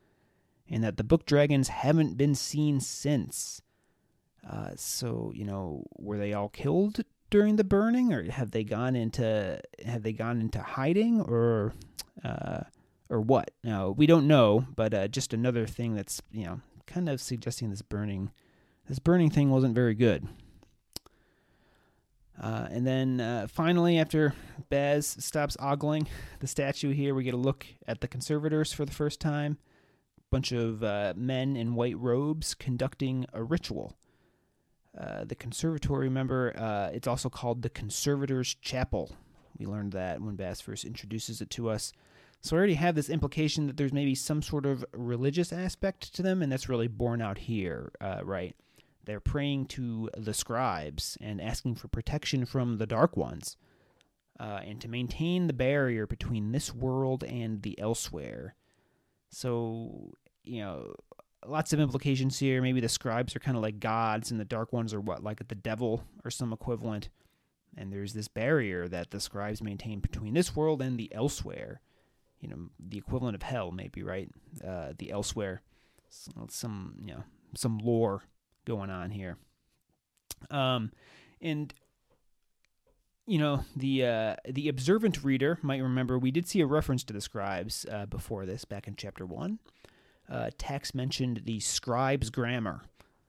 Speaker 1: and that the book dragons haven't been seen since. Uh, so, you know, were they all killed during the burning, or have they gone into have they gone into hiding, or uh, or what? Now we don't know, but uh, just another thing that's you know kind of suggesting this burning this burning thing wasn't very good. Uh, and then uh, finally, after Baz stops ogling the statue here, we get a look at the conservators for the first time. Bunch of uh, men in white robes conducting a ritual. Uh, the conservatory, remember, uh, it's also called the Conservators' Chapel. We learned that when Baz first introduces it to us. So I already have this implication that there's maybe some sort of religious aspect to them, and that's really borne out here, uh, right? They're praying to the scribes and asking for protection from the Dark Ones, uh, and to maintain the barrier between this world and the elsewhere. So, you know, lots of implications here. Maybe the scribes are kind of like gods, and the Dark Ones are what, like the devil or some equivalent. And there's this barrier that the scribes maintain between this world and the elsewhere. You know, the equivalent of hell, maybe, right? Uh, the elsewhere. Some, you know, some lore going on here. Um, and you know the uh, the observant reader might remember we did see a reference to the scribes uh, before this back in chapter one. Uh, mentioned the scribes' grammar.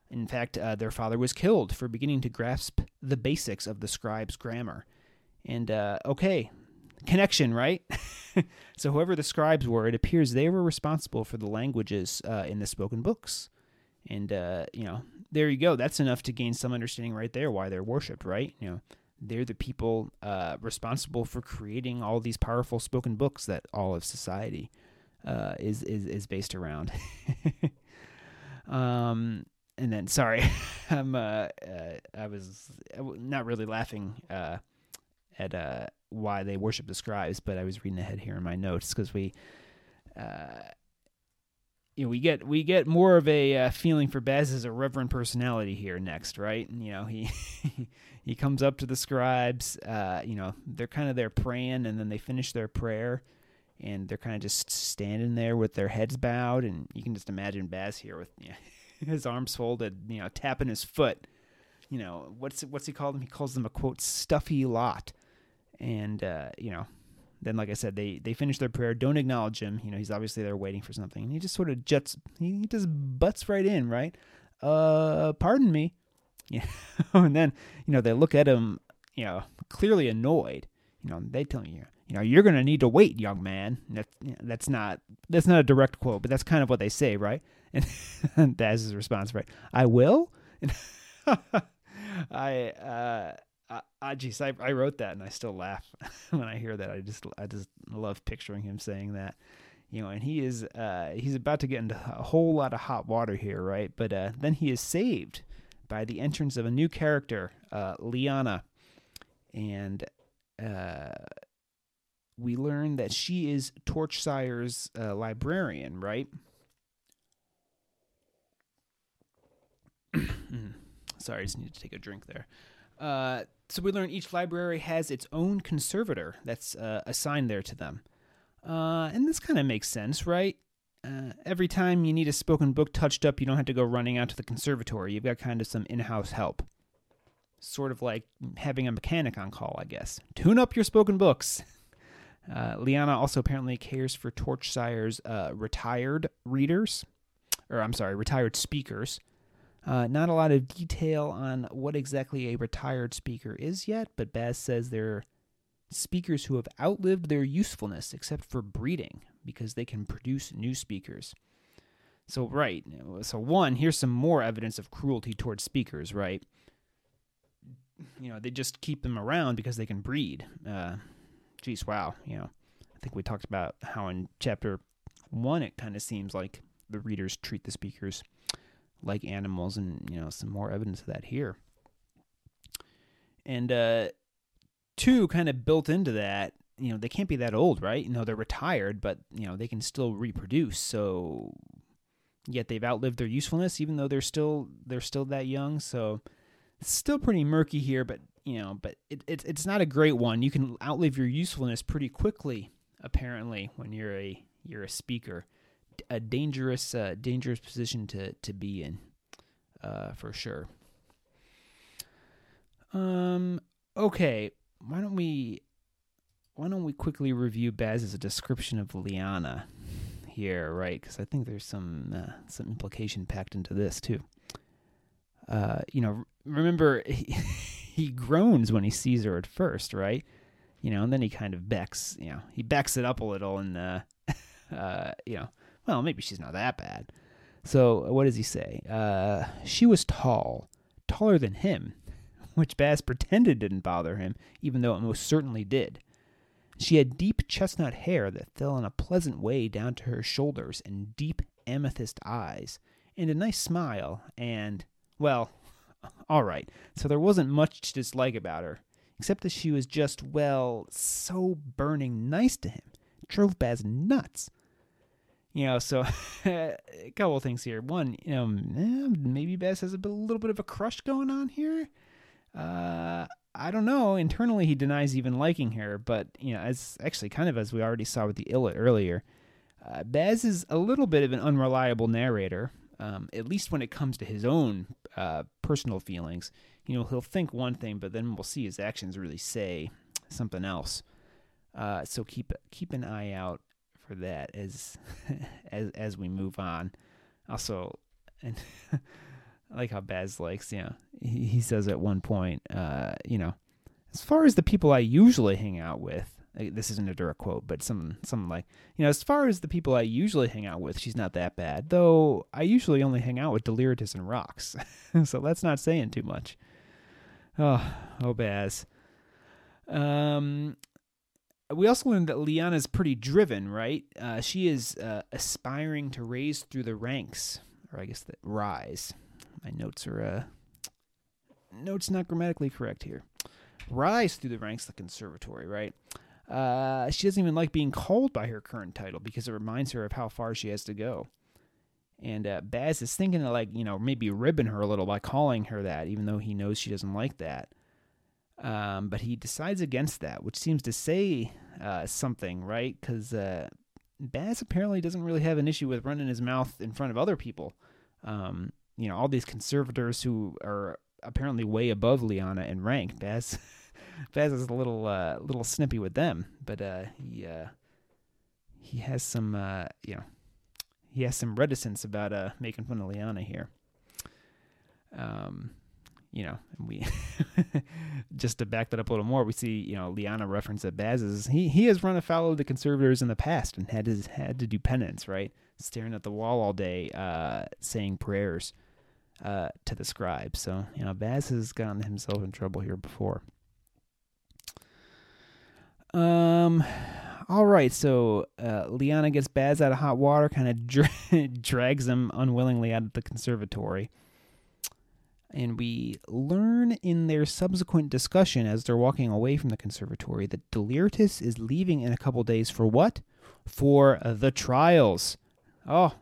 Speaker 1: In fact, uh, their father was killed for beginning to grasp the basics of the scribes' grammar. And uh, okay, connection, right? so whoever the scribes were, it appears they were responsible for the languages uh, in the spoken books. And you know, there you go. That's enough to gain some understanding right there why they're worshipped, right? You know, they're the people uh, responsible for creating all these powerful spoken books that all of society uh, is is is based around. um, and then sorry, I'm uh, uh, I was not really laughing uh, at uh, why they worship the scribes, but I was reading ahead here in my notes because we. Uh, you know, we get we get more of a uh, feeling for Baz as a reverend personality here next, right? And, you know, he he comes up to the scribes. Uh, you know, they're kind of there praying, and then they finish their prayer, and they're kind of just standing there with their heads bowed, and you can just imagine Baz here with you know, his arms folded, you know, tapping his foot. You know, what's what's he called them? He calls them a quote stuffy lot, and uh, you know, then like I said, they they finish their prayer, don't acknowledge him. You know, he's obviously there waiting for something. And he just sort of juts, he just butts right in, right? Uh pardon me. Yeah. and then, you know, they look at him, you know, clearly annoyed. You know, they tell me, you know, you're gonna need to wait, young man. That's that's not that's not a direct quote, but that's kind of what they say, right? And that's his response, right? I will. I uh uh, uh, geez, I, I wrote that and I still laugh when I hear that. I just I just love picturing him saying that, you know. And he is uh, he's about to get into a whole lot of hot water here, right? But uh, then he is saved by the entrance of a new character, uh, Lyanna, and uh, we learn that she is Torchsire's uh, librarian, right? Sorry, I just need to take a drink there. Uh, so we learn each library has its own conservator that's uh, assigned there to them. Uh, and this kind of makes sense, right? Uh, every time you need a spoken book touched up, you don't have to go running out to the conservatory. You've got kind of some in house help. Sort of like having a mechanic on call, I guess. Tune up your spoken books. Uh, Lyanna also apparently cares for Torchsire's uh, retired readers, or I'm sorry, retired speakers. Uh, not a lot of detail on what exactly a retired speaker is yet, but Baz says they're speakers who have outlived their usefulness except for breeding because they can produce new speakers. So, right. So, one, here's some more evidence of cruelty towards speakers, right? You know, they just keep them around because they can breed. Uh, geez, wow. You know, I think we talked about how in chapter one it kind of seems like the readers treat the speakers like animals, and you know some more evidence of that here. And uh, two, kind of built into that, you know, they can't be that old, right? You know, they're retired, but you know they can still reproduce. So yet they've outlived their usefulness, even though they're still they're still that young. So it's still pretty murky here, but you know, but it, it it's not a great one. You can outlive your usefulness pretty quickly, apparently, when you're a you're a speaker a dangerous uh, dangerous position to to be in, uh, for sure. Um. Okay. Why don't we why don't we quickly review Baz's description of Lyanna here, right? Because I think there's some uh, some implication packed into this too. Uh, you know, remember he, groans when he sees her at first, right? You know, and then he kind of becks, you know, he backs it up a little, and uh, uh, you know, well, maybe she's not that bad. So what does he say? Uh, she was tall, taller than him, which Baz pretended didn't bother him, even though it most certainly did. She had deep chestnut hair that fell in a pleasant way down to her shoulders, and deep amethyst eyes, and a nice smile, and, well, all right, so there wasn't much to dislike about her, except that she was just, well, so burning nice to him. It drove Baz nuts. You know, so a couple things here. One, you know, maybe Baz has a, a little bit of a crush going on here. Uh, I don't know. Internally, he denies even liking her, but you know, as actually kind of as we already saw with the Illit earlier, uh, Baz is a little bit of an unreliable narrator. Um, at least when it comes to his own uh, personal feelings, you know, he'll think one thing, but then we'll see his actions really say something else. Uh, so keep keep an eye out for that as as as we move on. Also, and I like how Baz likes, you know, he, he says at one point, uh, you know, as far as the people I usually hang out with, this isn't a direct quote, but some something like, you know, as far as the people I usually hang out with, she's not that bad. Though I usually only hang out with Deliritus and Rox, so that's not saying too much. Oh, oh, Baz. Um, we also learned that Lyanna's pretty driven, right? Uh, she is uh, aspiring to raise through the ranks, or I guess that rise. My notes are uh, notes not grammatically correct here. Rise through the ranks of the conservatory, right? Uh, she doesn't even like being called by her current title because it reminds her of how far she has to go. And uh, Baz is thinking of like you know maybe ribbing her a little by calling her that, even though he knows she doesn't like that. Um, but he decides against that, which seems to say uh, something, right? Because uh, Baz apparently doesn't really have an issue with running his mouth in front of other people. Um, you know, all these conservators who are apparently way above Lyanna in rank. Baz, Baz is a little uh, little snippy with them, but uh, he uh, he has some uh, you know he has some reticence about uh, making fun of Lyanna here. Um, you know, and we just to back that up a little more, we see you know Lyanna reference that Baz is he he has run afoul of the conservators in the past and had his had to do penance, right? Staring at the wall all day, uh, saying prayers uh, to the scribe. So you know, Baz has gotten himself in trouble here before. Um, all right. So uh, Lyanna gets Baz out of hot water, kind of dra- drags him unwillingly out of the conservatory. And we learn in their subsequent discussion as they're walking away from the conservatory that Deliritus is leaving in a couple days for what? For the trials. Oh,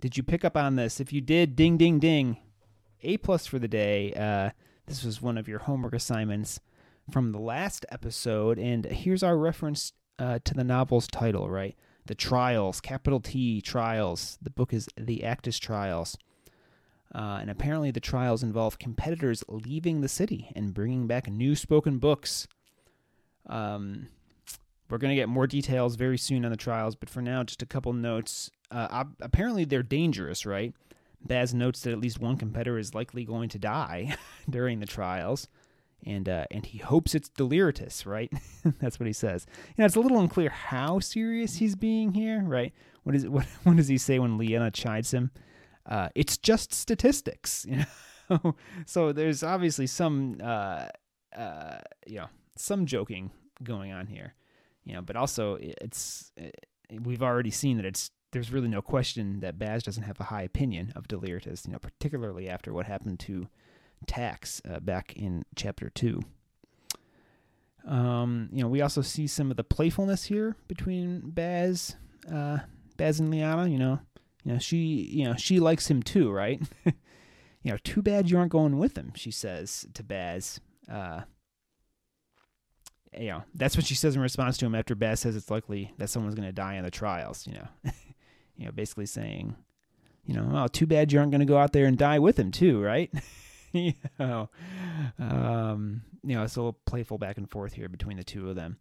Speaker 1: did you pick up on this? If you did, ding, ding, ding. A plus for the day. Uh, this was one of your homework assignments from the last episode, and here's our reference uh, to the novel's title, right? The Trials, capital T, Trials. The book is The Acktus Trials. Uh, and apparently, the trials involve competitors leaving the city and bringing back new spoken books. Um, we're going to get more details very soon on the trials, but for now, just a couple notes. Uh, apparently, they're dangerous, right? Baz notes that at least one competitor is likely going to die during the trials and uh, and he hopes it's Deliritus, right? That's what he says. You know, it's a little unclear how serious he's being here, right? What is what what does he say when Lyanna chides him? Uh, it's just statistics, you know. so there's obviously some uh, uh, you know some joking going on here, you know, but also it's it, we've already seen that it's there's really no question that Baz doesn't have a high opinion of Deliritus, you know, particularly after what happened to Tax uh, back in chapter two. Um, you know, we also see some of the playfulness here between Baz, uh, Baz and Lyanna. You know, you know she, you know, she likes him too, right? you know, too bad you aren't going with him, she says to Baz. Uh, you know, that's what she says in response to him after Baz says it's likely that someone's going to die in the trials. You know, you know, basically saying, you know, oh, too bad you aren't going to go out there and die with him too, right? you know, um, you know, it's a little playful back and forth here between the two of them.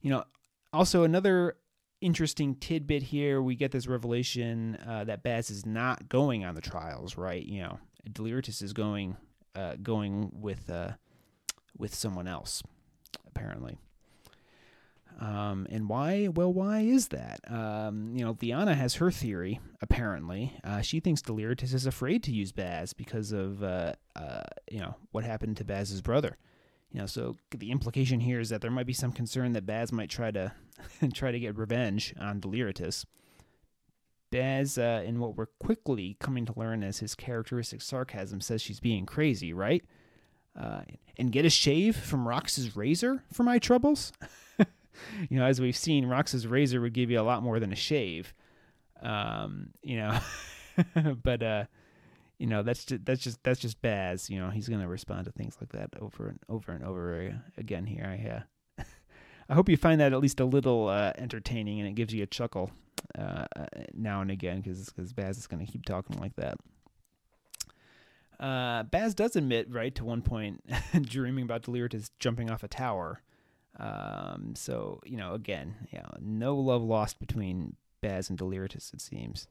Speaker 1: You know, also another interesting tidbit here, we get this revelation uh, that Baz is not going on the trials, right? You know, Deliritus is going, uh, going with, uh, with someone else, apparently. Um, and why? Well, why is that? Um, you know, Lyanna has her theory. Apparently, uh, she thinks Deliritus is afraid to use Baz because of uh, uh, you know what happened to Baz's brother. You know, so the implication here is that there might be some concern that Baz might try to try to get revenge on Deliritus. Baz, uh, in what we're quickly coming to learn as his characteristic sarcasm, says she's being crazy, right? Uh, and get a shave from Rox's razor for my troubles. you know, as we've seen, Rox's razor would give you a lot more than a shave. Um, you know, but uh, you know that's just that's just that's just Baz. You know, he's gonna respond to things like that over and over and over again. Here, I uh, I hope you find that at least a little uh, entertaining and it gives you a chuckle uh, uh now and again because because Baz is gonna keep talking like that. Uh, Baz does admit, right, to one point, dreaming about Deliritus jumping off a tower. Um, so you know, again, yeah, no love lost between Baz and Deliritus, it seems.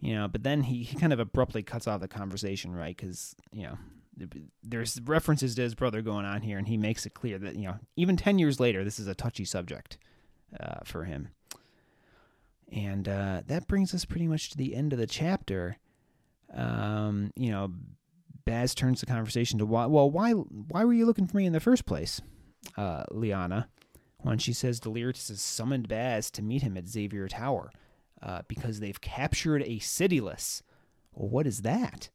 Speaker 1: You know, but then he, he kind of abruptly cuts off the conversation, right? Because you know, there's references to his brother going on here, and he makes it clear that you know, even ten years later, this is a touchy subject uh, for him. And uh, that brings us pretty much to the end of the chapter. Um, you know, Baz turns the conversation to why. Well, why? Why were you looking for me in the first place? Uh, Lyanna when she says Deliritus has summoned Baz to meet him at Xavier Tower uh, because they've captured a Cityless. Well, what is that?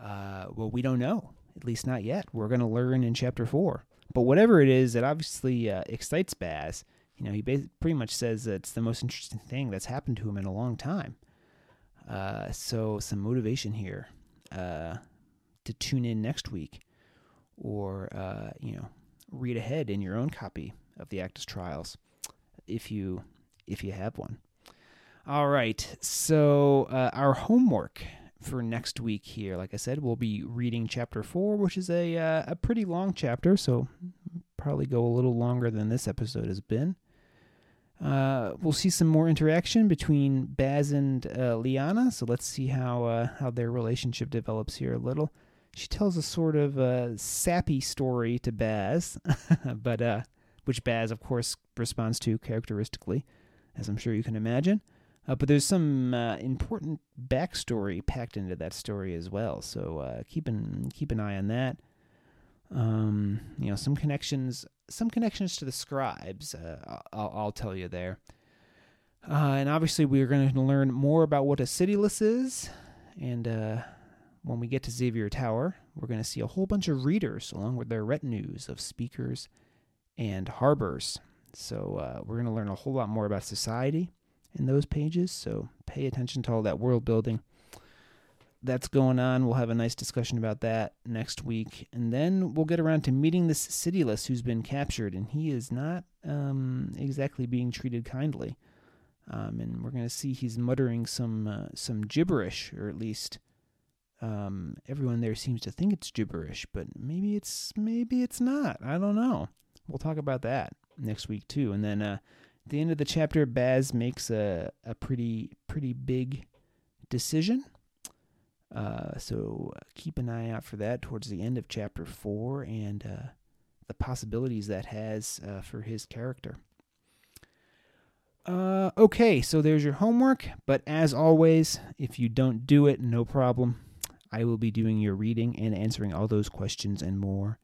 Speaker 1: Uh, well, we don't know. At least not yet. We're going to learn in chapter four. But whatever it is, it obviously uh, excites Baz. You know, he pretty much says that it's the most interesting thing that's happened to him in a long time. Uh, so some motivation here uh, to tune in next week, or uh, you know, read ahead in your own copy of the Acktus Trials, if you if you have one. All right, so uh, our homework for next week here, like I said, we'll be reading chapter four, which is a uh, a pretty long chapter, so probably go a little longer than this episode has been. Uh, we'll see some more interaction between Baz and uh, Lyanna, so let's see how uh, how their relationship develops here a little she tells a sort of uh, sappy story to Baz, but uh, which Baz, of course, responds to characteristically, as I'm sure you can imagine. Uh, but there's some uh, important backstory packed into that story as well, so uh, keep an keep an eye on that. Um, you know, some connections some connections to the scribes. Uh, I'll, I'll tell you there. Uh, and obviously, we're going to learn more about what a cityless is. And uh, when we get to Xavier Tower, we're going to see a whole bunch of readers along with their retinues of speakers and harbors. So uh, we're going to learn a whole lot more about society in those pages. So pay attention to all that world building that's going on. We'll have a nice discussion about that next week. And then we'll get around to meeting this cityless who's been captured, and he is not um, exactly being treated kindly. Um, and we're going to see he's muttering some uh, some gibberish, or at least um, everyone there seems to think it's gibberish, but maybe it's maybe it's not. I don't know. We'll talk about that next week too. And then uh, at the end of the chapter, Baz makes a a pretty pretty big decision uh, so uh, keep an eye out for that towards the end of chapter four and uh, the possibilities that has uh, for his character. Uh, okay, so there's your homework, but as always, if you don't do it, no problem. I will be doing your reading and answering all those questions and more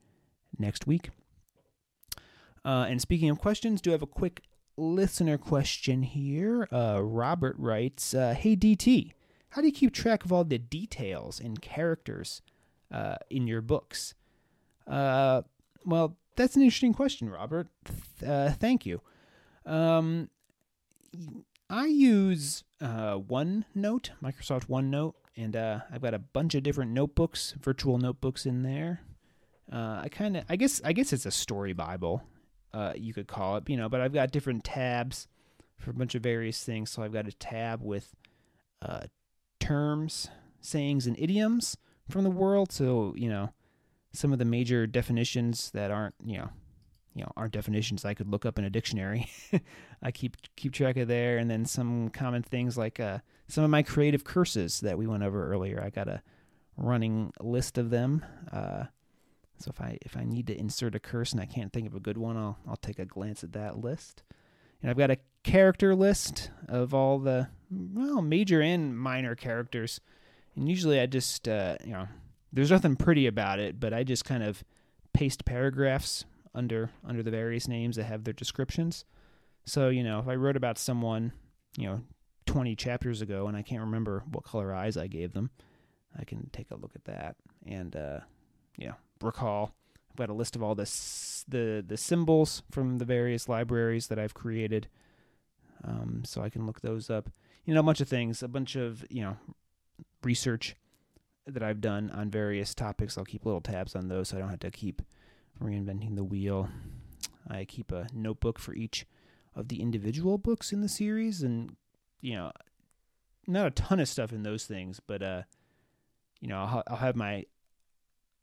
Speaker 1: next week. Uh, and speaking of questions, do have a quick listener question here. Uh, Robert writes, uh, "Hey DT, how do you keep track of all the details and characters uh, in your books? Uh, well, that's an interesting question, Robert. Uh, thank you. Um, I use OneNote, Microsoft OneNote, and uh, I've got a bunch of different notebooks, virtual notebooks in there. Uh, I kind of, I guess, I guess it's a story bible, uh, you could call it, you know. But I've got different tabs for a bunch of various things. So I've got a tab with uh, terms, sayings, and idioms from the world. So, you know, some of the major definitions that aren't, you know, you know, aren't definitions I could look up in a dictionary. I keep keep track of there, and then some common things like uh, some of my creative curses that we went over earlier. I got a running list of them. Uh, so if I if I need to insert a curse and I can't think of a good one, I'll I'll take a glance at that list. And I've got a character list of all the well major and minor characters. And usually I just uh, you know there's nothing pretty about it, but I just kind of paste paragraphs under under the various names that have their descriptions. So you know if I wrote about someone you know 20 chapters ago and I can't remember what color eyes I gave them, I can take a look at that and uh, know recall I've got a list of all the the the symbols from the various libraries that I've created, um, so I can look those up. You know, a bunch of things, a bunch of you know research that I've done on various topics. I'll keep little tabs on those, so I don't have to keep reinventing the wheel. I keep a notebook for each of the individual books in the series, and you know, not a ton of stuff in those things, but uh, you know, I'll, I'll have my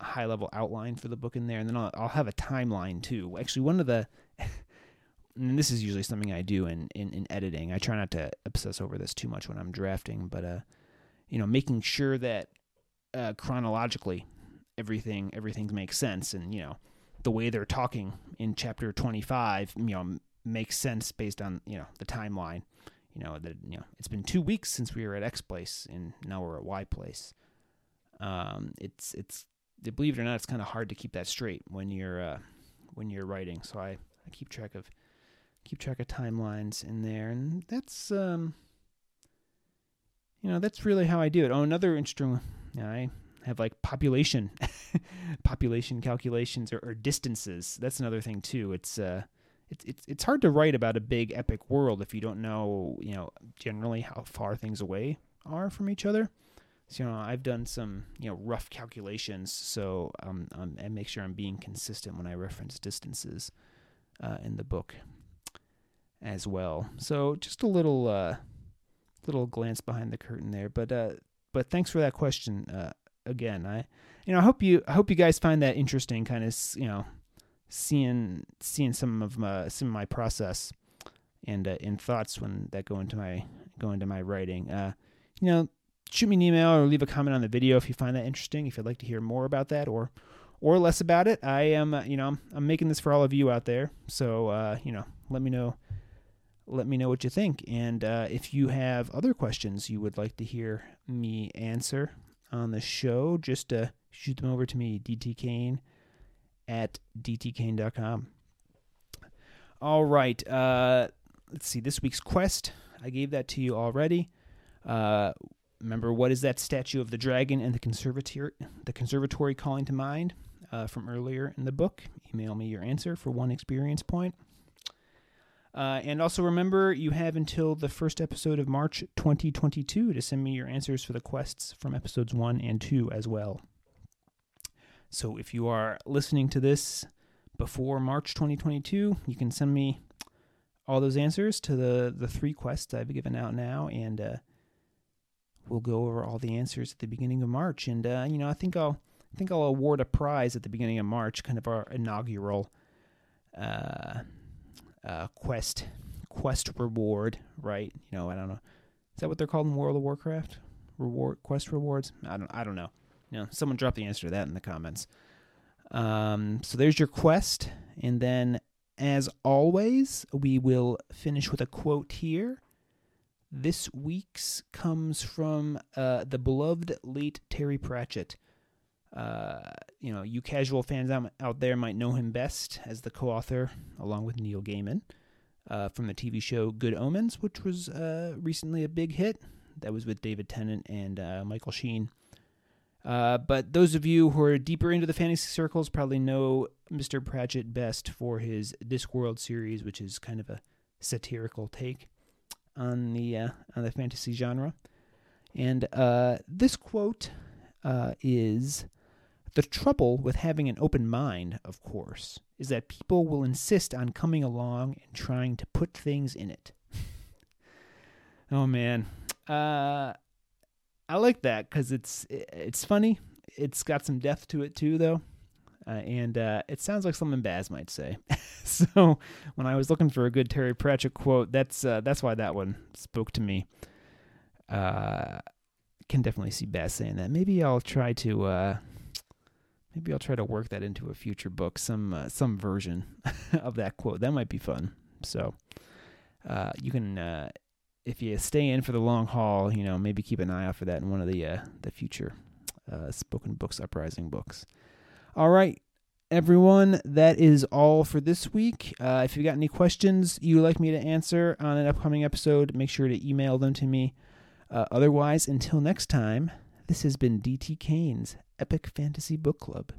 Speaker 1: high level outline for the book in there, and then I'll, I'll have a timeline too. Actually, one of the and this is usually something I do in, in, in editing. I try not to obsess over this too much when I'm drafting, but uh, you know, making sure that uh, chronologically everything everything makes sense, and you know, the way they're talking in chapter 25, you know, makes sense based on you know the timeline. You know that you know it's been two weeks since we were at X place, and now we're at Y place. Um, it's it's believe it or not, it's kind of hard to keep that straight when you're uh, when you're writing. So I, I keep track of keep track of timelines in there, and that's um, you know that's really how I do it. Oh, another interesting, I have like population population calculations or, or, distances. That's another thing too. It's uh, it's it's it's hard to write about a big epic world if you don't know you know generally how far things away are from each other. So, you know, I've done some, you know, rough calculations, so um, um, I make sure I'm being consistent when I reference distances uh, in the book as well. So, just a little, uh, little glance behind the curtain there. But, uh, but thanks for that question. Uh, again, I, you know, I hope you, I hope you guys find that interesting. Kind of, you know, seeing, seeing some of my, some of my process and uh, in thoughts when that go into my, go into my writing. Uh, you know shoot me an email or leave a comment on the video if you find that interesting. If you'd like to hear more about that or or less about it, I am uh, you know I'm making this for all of you out there. So uh, you know let me know let me know what you think. And uh, if you have other questions you would like to hear me answer on the show, just uh, shoot them over to me, dtkane at dtkane.com. All right. Uh, let's see. This week's quest. I gave that to you already. Uh, remember, what is that statue of the dragon and the conservatory, the conservatory calling to mind uh, from earlier in the book? Email me your answer for one experience point. Uh, and also remember, you have until the first episode of March 2022 to send me your answers for the quests from episodes 1 and 2 as well. So if you are listening to this before March 2022, you can send me all those answers to the, the three quests I've given out now, and uh, we'll go over all the answers at the beginning of March. And uh, you know, I think I'll I think I'll award a prize at the beginning of March, kind of our inaugural uh, uh, quest quest reward, right? You know, I don't know. Is that what they're called in World of Warcraft? Reward quest rewards? I don't I don't know. Know, someone drop the answer to that in the comments. Um, so there's your quest, and then as always, we will finish with a quote here. This week's comes from uh, the beloved late Terry Pratchett. Uh, you know, you casual fans out, out there might know him best as the co-author, along with Neil Gaiman, uh, from the TV show Good Omens, which was uh, recently a big hit. That was with David Tennant and uh, Michael Sheen. Uh, but those of you who are deeper into the fantasy circles probably know Mr. Pratchett best for his Discworld series, which is kind of a satirical take on the uh, on the fantasy genre. And this quote is the trouble with having an open mind, of course, is that people will insist on coming along and trying to put things in it. oh man, uh, I like that because it's it's funny. It's got some depth to it too, though, uh, and uh, it sounds like something Baz might say. so when I was looking for a good Terry Pratchett quote, that's uh, that's why that one spoke to me. Uh, can definitely see Baz saying that. Maybe I'll try to uh, Maybe I'll try to work that into a future book, some uh, some version of that quote. That might be fun. So uh, you can, if you stay in for the long haul, you know, maybe keep an eye out for that in one of the uh, the future uh, spoken books uprising books. All right, everyone, that is all for this week. Uh, if you got any questions you'd like me to answer on an upcoming episode, make sure to email them to me. otherwise, until next time, this has been DT Kane's Epic Fantasy Book Club.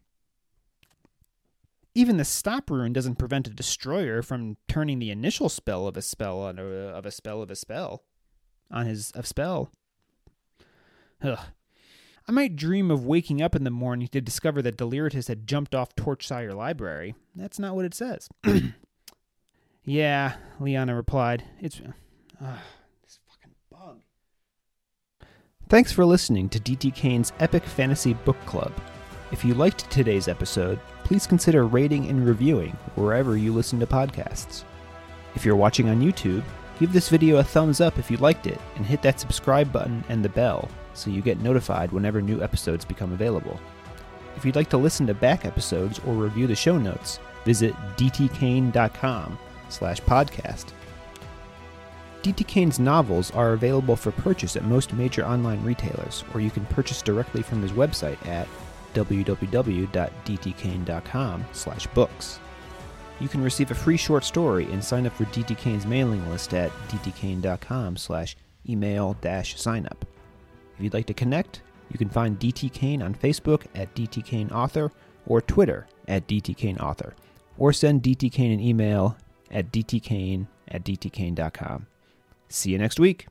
Speaker 1: Even the stop rune doesn't prevent a destroyer from turning the initial spell of a spell on a, of a spell of a spell on his of spell. Ugh. I might dream of waking up in the morning to discover that Deliritus had jumped off Torchsire Library. That's not what it says. yeah, Lyanna replied. It's uh, this fucking bug. Thanks for listening to DT Kane's Epic Fantasy Book Club. If you liked today's episode, please consider rating and reviewing wherever you listen to podcasts. If you're watching on YouTube, give this video a thumbs up if you liked it and hit that subscribe button and the bell so you get notified whenever new episodes become available. If you'd like to listen to back episodes or review the show notes, visit dtkane.com slash podcast DT Kane's novels are available for purchase at most major online retailers, or you can purchase directly from his website at www.dtkane.com/books. You can receive a free short story and sign up for DT Kane's mailing list at dtkane.com slash email dash signup. If you'd like to connect, you can find DT Kane on Facebook at DT Kane Author or Twitter at DT Kane Author, or send DT Kane an email at dtkane at dtkane.com. See you next week.